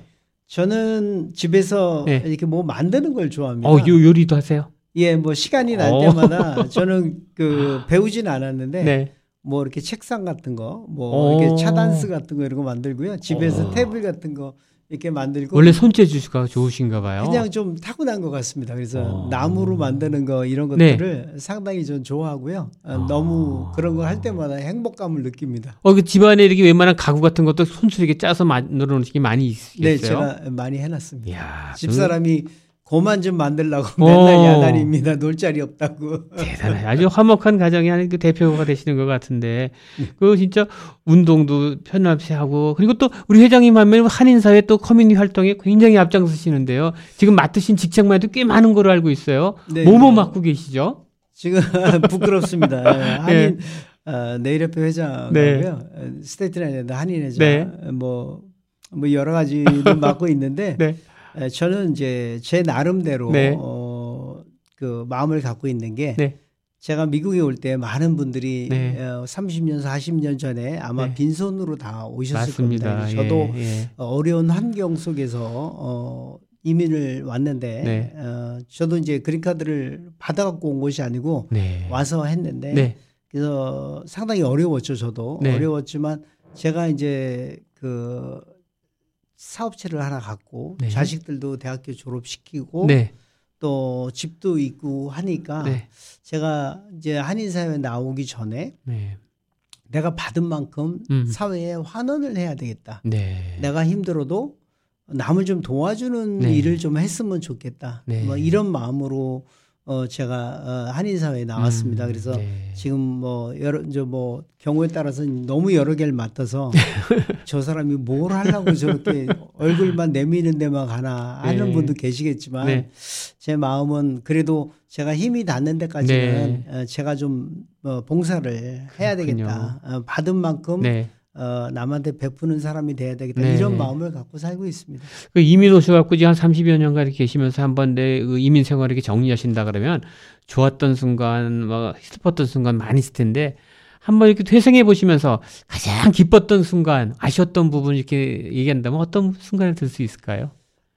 저는 집에서
네.
이렇게 뭐 만드는 걸 좋아합니다.
어, 요, 요리도 하세요?
예, 뭐 시간이 날
어.
때마다 저는 그 배우진 않았는데
네.
뭐 이렇게 책상 같은 거, 뭐
오.
이렇게 차단스 같은 거 이런 거 만들고요. 집에서
오.
테이블 같은 거 이렇게 만들고
원래 손재주가 좋으신가 봐요.
그냥 좀 타고난 것 같습니다. 그래서
어.
나무로 만드는 거 이런
네.
것들을 상당히 좀 좋아하고요. 어,
아.
너무 그런 거할 때마다 행복감을 느낍니다.
어, 그 집안에 이렇게 웬만한 가구 같은 것도 손수 이렇게 짜서 만들어 놓은 게 많이 있겠어요?
네, 제가 많이 해놨습니다.
이야,
집사람이 고만 좀 만들라고
오.
맨날 야단입니다. 놀 자리 없다고.
그 대단해. 아주 화목한 가정의 한 그 대표가 되시는 것 같은데,
네.
그 진짜 운동도 편합시 하고, 그리고 또 우리 회장님 하면 한인 사회 또 커뮤니티 활동에 굉장히 앞장서시는데요. 지금 맡으신 직책만 해도 꽤 많은 걸로 알고 있어요.
네,
뭐뭐
네.
맡고 계시죠?
지금 부끄럽습니다. 예, 한인 어, 네일협회 회장하고요.
네.
어, 스태튼 아일랜드 한인 회장
네.
어, 뭐, 뭐 여러 가지를 맡고 있는데
네.
에, 저는 이제 제 나름대로
네.
어, 그 마음을 갖고 있는 게
네.
제가 미국에 올 때 많은 분들이
네.
어, 30년, 40년 전에 아마
네.
빈손으로 다 오셨을
맞습니다.
겁니다. 그래서 저도
예, 예.
어, 어려운 환경 속에서 어, 이민을 왔는데
네.
어, 저도 이제 green card를 받아갖고 온 것이 아니고
네.
와서 했는데
네.
그래서 상당히 어려웠죠 저도
네.
어려웠지만 제가 이제 그 사업체를 하나 갖고
네.
자식들도 대학교 졸업시키고
네.
또 집도 있고 하니까
네.
제가 이제 한인 사회에 나오기 전에
네.
내가 받은 만큼
음.
사회에 환원을 해야 되겠다.
네.
내가 힘들어도 남을 좀 도와주는
네.
일을 좀 했으면 좋겠다.
네.
뭐 이런 마음으로 어 제가 어 한인 사회에 나왔습니다.
음,
그래서
네.
지금 뭐 여러 이제 뭐 경우에 따라서 너무 여러 개를 맡아서 저 사람이 뭘 하려고 저렇게 얼굴만 내미는 데만 가나 하는
네.
분도 계시겠지만
네.
제 마음은 그래도 제가 힘이 닿는 데까지는 어, 제가 좀 어, 봉사를 해야
네. 그렇군요.
되겠다. 어, 받은 만큼
네.
어, 남한테 베푸는 사람이 돼야 되겠다.
네.
이런 마음을 갖고 살고 있습니다.
그 이민 오셔 갖고 지금 한 30여 년간 이렇게 계시면서 한번 내그 이민 생활을 이렇게 정리하신다 그러면 좋았던 순간, 뭐 슬펐던 순간 많이 있을 텐데 한번 이렇게 회생해 보시면서 가장 기뻤던 순간, 아쉬웠던 부분 이렇게 얘기한다면 어떤 순간을 들 수 있을까요?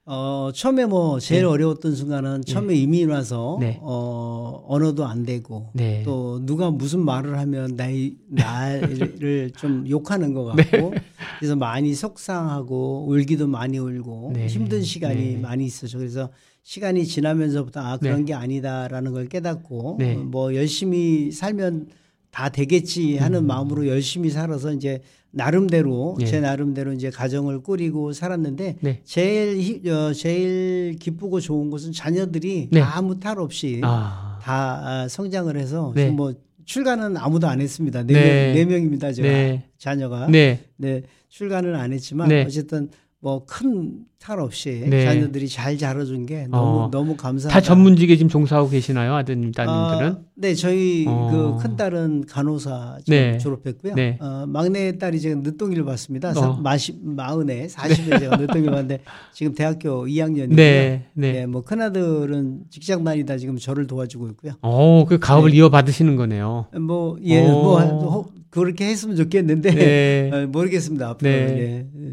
어, 처음에 뭐 제일 어려웠던 순간은 처음에 이민 와서
네.
어, 언어도 안 되고
네.
또 누가 무슨 말을 하면 나이 나를 좀 욕하는 것
네.
같고 그래서 많이 속상하고 울기도 많이 울고
네.
힘든 시간이
네.
많이 있었죠. 그래서 시간이 지나면서부터 아 그런
네.
게 아니다라는 걸 깨닫고
네.
어, 뭐 열심히 살면 다 되겠지 하는 마음으로 열심히 살아서 이제 나름대로
음. 네.
제 나름대로 이제 가정을 꾸리고 살았는데
네.
제일 히- 어, 제일 기쁘고 좋은 것은 자녀들이
네.
아무 탈 없이
아.
다 아, 성장을 해서
네.
지금 뭐 출가는 아무도 안 했습니다. 네,
네.
명, 네 명입니다. 제가
네.
자녀가 네.
네.
출가는 안 했지만
네.
어쨌든 뭐 큰 탈 없이
네.
자녀들이 잘 자라준 게 너무
어.
너무 감사하다.
다 전문직에 지금 종사하고 계시나요? 아드님, 따님들은?
아, 네, 저희
어.
그큰 딸은 간호사
네.
졸업했고요.
네.
어, 막내 딸이 지금 늦동이를 봤습니다. 사,
어.
마시, 마흔에 40에 제가 늦동이를 봤는데 지금 대학교 2학년이고요.
네. 네.
네, 뭐 큰 아들은 직장 다니다 지금 저를 도와주고 있고요.
오, 그 가업을
네.
이어받으시는 거네요.
뭐 예,
오.
뭐 호- 그렇게 했으면 좋겠는데
네.
어, 모르겠습니다. 앞으로
네.
예.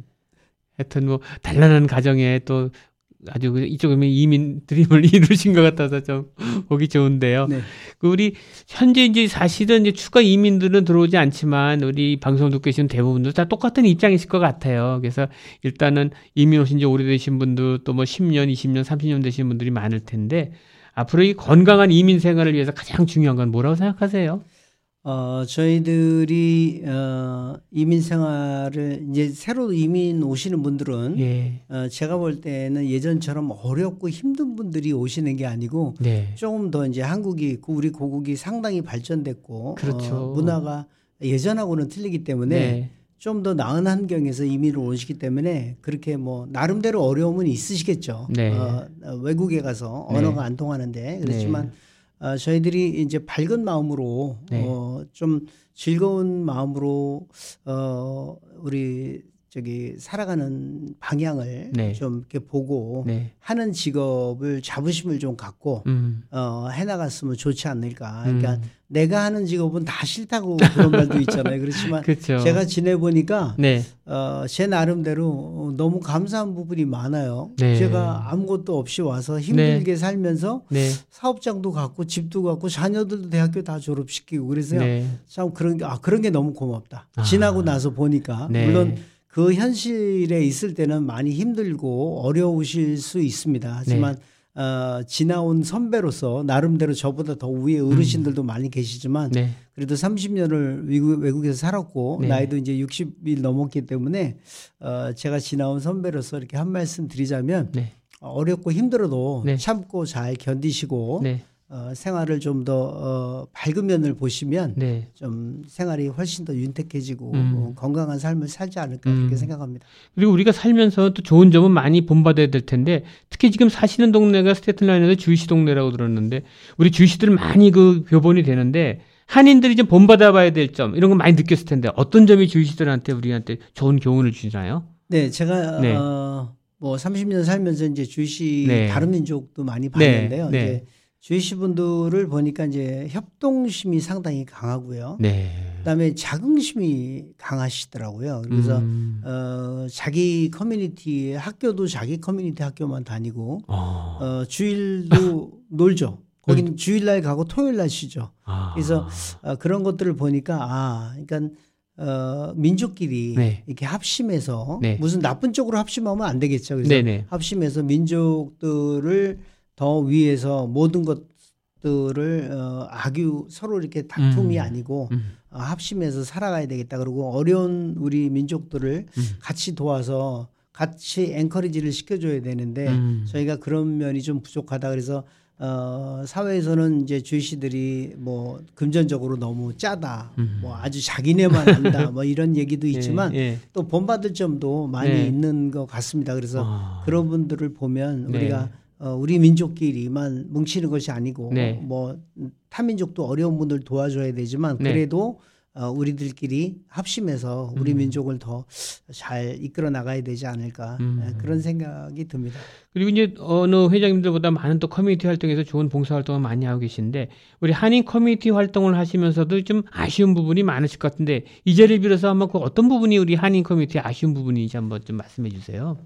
하여튼 뭐 단란한 가정에 또 아주 그 이쪽에 이민 드림을 이루신 것 같아서 좀 보기 좋은데요.
네.
그 우리 현재 이제 사실은 이제 추가 이민들은 들어오지 않지만 우리 방송 듣고 계시는 대부분도 다 똑같은 입장이실 것 같아요. 그래서 일단은 이민 오신 지 오래되신 분도 또뭐 10년, 20년, 30년 되신 분들이 많을 텐데 앞으로 이 건강한 이민 생활을 위해서 가장 중요한 건 뭐라고 생각하세요?
어, 저희들이 어, 이민 생활을 이제 새로 이민 오시는 분들은
예.
어, 제가 볼 때는 예전처럼 어렵고 힘든 분들이 오시는 게 아니고
네.
조금 더 이제 한국이 그 우리 고국이 상당히 발전됐고
그렇죠.
어, 문화가 예전하고는 틀리기 때문에
네.
좀더 나은 환경에서 이민을 오시기 때문에 그렇게 뭐 나름대로 어려움은 있으시겠죠.
네.
어, 어, 외국에 가서
네.
언어가 안 통하는데 그렇지만 어, 저희들이 이제 밝은 마음으로
네.
어, 좀 즐거운 마음으로 어, 우리 저기 살아가는 방향을
네.
좀 이렇게 보고
네.
하는 직업을 자부심을 좀 갖고
음.
어, 해나갔으면 좋지 않을까. 그러니까
음.
내가 하는 직업은 다 싫다고 그런 말도 있잖아요. 그렇지만
그렇죠.
제가 지내보니까
네.
어, 제 나름대로 너무 감사한 부분이 많아요.
네.
제가 아무것도 없이 와서 힘들게 살면서
네.
사업장도 갖고 집도 갖고 자녀들도 대학교 다 졸업시키고 그래서요.
네.
참 그런 게, 아, 그런 게 너무 고맙다.
아.
지나고 나서 보니까
네.
물론 그 현실에 있을 때는 많이 힘들고 어려우실 수 있습니다. 하지만
네.
어, 지나온 선배로서 나름대로 저보다 더 위에 어르신들도 많이 계시지만
네.
그래도 30년을 외국, 외국에서 살았고
네.
나이도 이제 60이 넘었기 때문에 어, 제가 지나온 선배로서 이렇게 한 말씀 드리자면
네.
어렵고 힘들어도
네.
참고 잘 견디시고
네.
어, 생활을 좀더 어, 밝은 면을 보시면
네.
좀 생활이 훨씬 더 윤택해지고
음.
어, 건강한 삶을 살지 않을까
음.
그렇게 생각합니다.
그리고 우리가 살면서 또 좋은 점은 많이 본받아야 될 텐데 특히 지금 사시는 동네가 스테틀라인에서 주이시 동네라고 들었는데 우리 주이시들 많이 그 교본이 되는데 한인들이 좀 본받아 봐야 될 점 이런 거 많이 느꼈을 텐데 어떤 점이 주이시들한테 우리한테 좋은 교훈을 주나요?
네, 제가
네.
어, 뭐 30년 살면서 이제 주이시
네.
다른 민족도 많이
네,
봤는데요.
네.
이제 주이시 분들을 보니까 이제 협동심이 상당히 강하고요.
네.
그다음에 자긍심이 강하시더라고요. 그래서
음.
어, 자기 커뮤니티 학교도 자기 커뮤니티 학교만 다니고
어.
어, 주일도 놀죠. 거기는 주일날 가고 토요일날 쉬죠.
아.
그래서 어, 그런 것들을 보니까 아, 그러니까 어, 민족끼리
네.
이렇게 합심해서
네.
무슨 나쁜 쪽으로 합심하면 안 되겠죠. 그래서
네네.
합심해서 민족들을 더 위해서 모든 것들을 어, 악유 서로 이렇게 다툼이
음.
아니고
음.
어, 합심해서 살아가야 되겠다. 그리고 어려운 우리 민족들을
음.
같이 도와서 같이 encourage를 시켜줘야 되는데
음.
저희가 그런 면이 좀 부족하다. 그래서 어, 사회에서는 이제 주희씨들이 뭐 금전적으로 너무 짜다,
음.
뭐 아주 자기네만 한다, 뭐 이런 얘기도 있지만
예, 예.
또 본받을 점도 많이
네.
있는 것 같습니다. 그래서
아.
그런 분들을 보면
네.
우리가 어, 우리 민족끼리만 뭉치는 것이 아니고
네.
뭐 타민족도 어려운 분들 도와줘야 되지만
네.
그래도 어, 우리들끼리 합심해서 우리
음.
민족을 더 잘 이끌어 나가야 되지 않을까
음.
예, 그런 생각이 듭니다.
그리고 이제 어느 회장님들보다 많은 또 커뮤니티 활동에서 좋은 봉사 활동을 많이 하고 계신데 우리 한인 커뮤니티 활동을 하시면서도 좀 아쉬운 부분이 많으실 것 같은데 이 자리를 빌어서 한번 그 어떤 부분이 우리 한인 커뮤니티 아쉬운 부분인지 한번 좀 말씀해 주세요.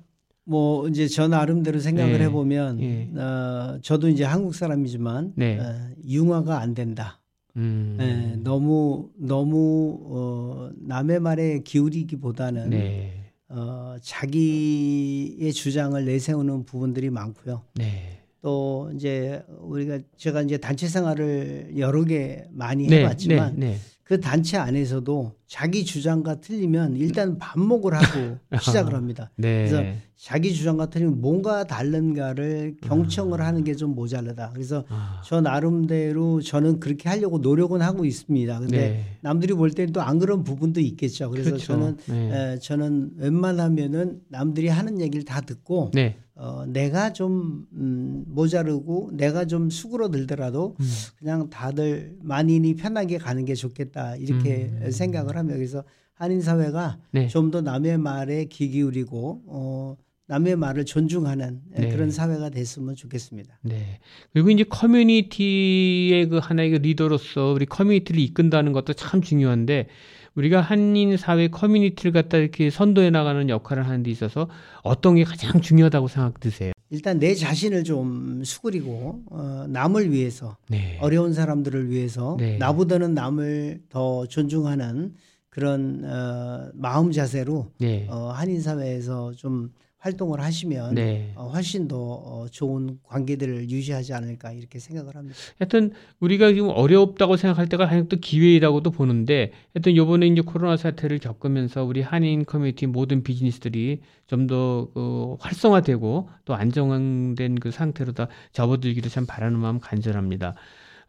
뭐 이제 저 나름대로 생각을
네.
해보면
예.
어, 저도 이제 한국 사람이지만
네.
어, 융화가 안 된다.
음.
예, 너무 너무 어, 남의 말에 기울이기보다는
네.
어, 자기의 주장을 내세우는 부분들이 많고요.
네.
또 이제 우리가 제가 이제 단체 생활을 여러 개 많이
네.
해봤지만
네. 네.
그 단체 안에서도 자기 주장과 틀리면 일단 반목을 하고 시작을 합니다.
네.
그래서 자기 주장과 틀리면 뭔가 다른가를 경청을 하는 게 좀 모자르다. 그래서
아.
저 나름대로 저는 그렇게 하려고 노력은 하고 있습니다. 근데
네.
남들이 볼 때는 또 안 그런 부분도 있겠죠. 그래서
그렇죠.
저는
네.
에, 저는 웬만하면은 남들이 하는 얘기를 다 듣고
네.
어, 내가 좀 음, 모자르고 내가 좀 수그러들더라도
음.
그냥 다들 만인이 편하게 가는 게 좋겠다 이렇게 생각을 하며 그래서 한인 사회가
음. 네.
좀더 남의 말에 귀 기울이고 어, 남의 말을 존중하는 에,
네.
그런 사회가 됐으면 좋겠습니다.
네. 그리고 이제 커뮤니티의 그 하나의 그 리더로서 우리 커뮤니티를 이끈다는 것도 참 중요한데 우리가 한인 사회 커뮤니티를 갖다 이렇게 선도해 나가는 역할을 하는 데 있어서 어떤 게 가장 중요하다고 생각 드세요?
일단 내 자신을 좀 수그리고 어, 남을 위해서
네.
어려운 사람들을 위해서
네.
나보다는 남을 더 존중하는 그런 어, 마음 자세로
네.
어, 한인 사회에서 좀 활동을 하시면
네.
어, 훨씬 더 어, 좋은 관계들을 유지하지 않을까 이렇게 생각을 합니다.
하여튼 우리가 지금 어렵다고 생각할 때가 하여튼 또 기회라고도 보는데 하여튼 요번에 이제 코로나 사태를 겪으면서 우리 한인 커뮤니티 모든 비즈니스들이 좀더그 활성화되고 또 안정된 그 상태로 다 접어들기를 참 바라는 마음 간절합니다.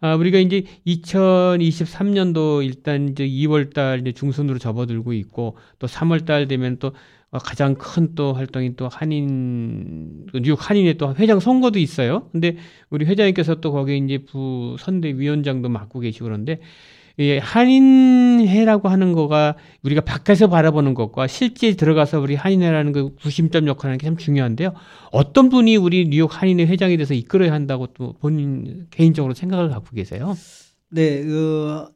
아, 우리가 이제 2023년도 일단 이제 2월 달 이제 중순으로 접어들고 있고 또 3월 달 되면 또 어, 가장 큰 또 활동이 또 한인 그 뉴욕 한인의 또 회장 선거도 있어요. 근데 우리 회장님께서 또 거기에 이제 부 선대위원장도 맡고 계시고 그런데 이 한인회라고 하는 거가 우리가 밖에서 바라보는 것과 실제 들어가서 우리 한인회라는 그 구심점 역할을 하는 게 참 중요한데요. 어떤 분이 우리 뉴욕 한인회 회장이 돼서 이끌어야 한다고 또 본인 개인적으로 생각을 갖고 계세요?
네, 그,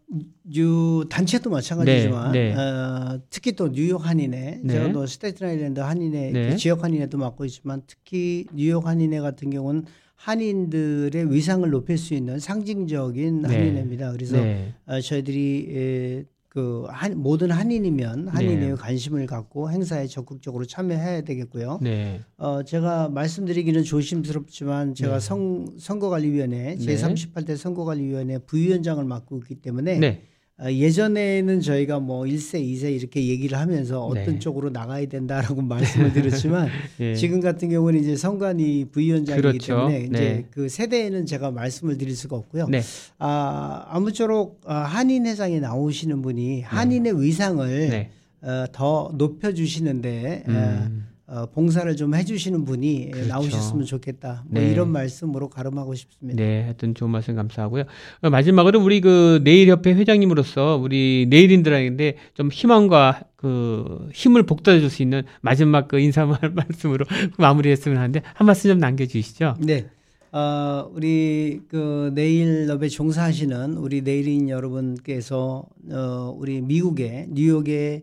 유, 단체도 마찬가지지만,
네, 네.
어, 특히 또 뉴욕 한인회,
네.
제가 또 스태튼 아일랜드 한인회,
네.
그 지역 한인회도 맡고 있지만, 특히 뉴욕 한인회 같은 경우는 한인들의 위상을 높일 수 있는 상징적인
네.
한인회입니다. 그래서
네.
어, 저희들이 에, 그 한, 모든 한인이면 한인회에
네.
관심을 갖고 행사에 적극적으로 참여해야 되겠고요.
네.
어, 제가 말씀드리기는 조심스럽지만 제가
네.
선, 선거관리위원회
네.
제38대 선거관리위원회 부위원장을 맡고 있기 때문에
네.
어, 예전에는 저희가 뭐 1세, 2세 이렇게 얘기를 하면서 어떤
네.
쪽으로 나가야 된다라고 말씀을 드렸지만
예.
지금 같은 경우는 이제 선관위 부위원장이기
그렇죠.
때문에 이제
네.
그 세대에는 제가 말씀을 드릴 수가 없고요.
네.
아, 아무쪼록 아, 한인 회장에 나오시는 분이 한인의 위상을
네.
어, 더 높여주시는데 에,
음.
어, 봉사를 좀 해주시는 분이
그렇죠.
나오셨으면 좋겠다. 뭐
네.
이런 말씀으로 가름하고 싶습니다.
네, 하여튼 좋은 말씀 감사하고요. 어, 마지막으로 우리 그 내일협회 회장님으로서 우리 내일인들에게 좀 희망과 그 힘을 복돋아 줄 수 있는 마지막 그 인사 말- 말씀으로 마무리했으면 하는데 한 말씀 좀 남겨주시죠.
네. 어, 우리 그 네일럽에 종사하시는 우리 네일인 여러분께서 어, 우리 미국의 뉴욕의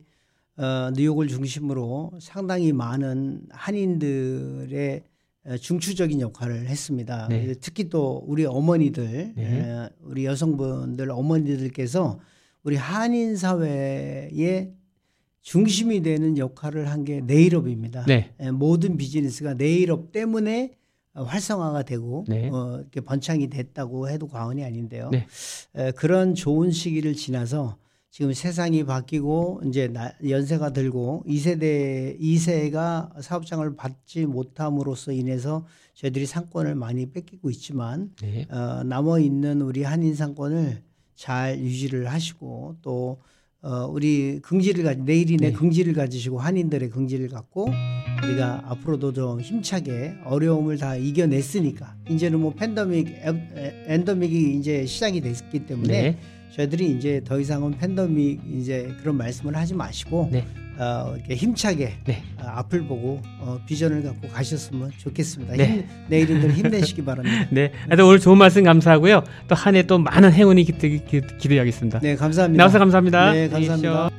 어, 뉴욕을 중심으로 상당히 많은 한인들의 어, 중추적인 역할을 했습니다.
네.
특히 또 우리 어머니들,
네.
에, 우리 여성분들 어머니들께서 우리 한인 사회의 중심이 되는 역할을 한 게 네일업입니다.
네.
에, 모든 비즈니스가 네일업 때문에 어, 활성화가 되고
네.
어, 이렇게 번창이 됐다고 해도 과언이 아닌데요.
네.
에, 그런 좋은 시기를 지나서 지금 세상이 바뀌고 이제 나, 연세가 들고 2세대 2세가 사업장을 받지 못함으로써 인해서 저희들이 상권을 많이 뺏기고 있지만
네.
어, 남아 있는 우리 한인 상권을 잘 유지를 하시고 또 어, 우리 긍지를 가지 내일인의
네.
긍지를 가지시고 한인들의 긍지를 갖고 우리가 앞으로도 좀 힘차게 어려움을 다 이겨냈으니까 이제는 뭐 팬데믹 엔더믹이 이제 시작이 됐기 때문에
네.
저희들이 이제 더 이상은 팬데믹 이제 그런 말씀을 하지 마시고
네.
어, 이렇게 힘차게
네.
어, 앞을 보고 어, 비전을 갖고 가셨으면 좋겠습니다.
네.
힘, 내일인들 힘내시기 바랍니다.
네. 하여튼 오늘 좋은 말씀 감사하고요. 또 한 해 또 많은 행운이 기, 기, 기, 기대하겠습니다.
네, 감사합니다.
나와서 감사합니다.
네, 감사합니다.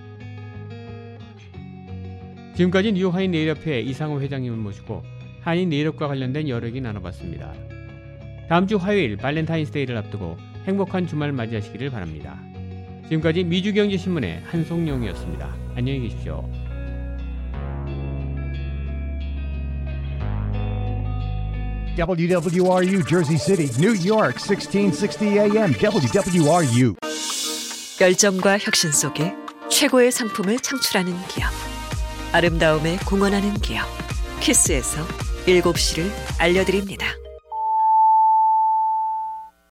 지금까지 뉴욕 한인 네일협회 이상호 회장님을 모시고 한인 네일업과 관련된 여러 얘기 나눠봤습니다. 다음 주 화요일 발렌타인스데이를 앞두고 행복한 주말 맞이하시기를 바랍니다. 지금까지 미주경제신문의 한송용이었습니다. 안녕히 계십시오.
WWRU Jersey City, New York, 1660 AM. WWRU.
열정과 혁신 속에 최고의 상품을 창출하는 기업. 아름다움에 공헌하는 기업. 키스에서 7시를 알려드립니다.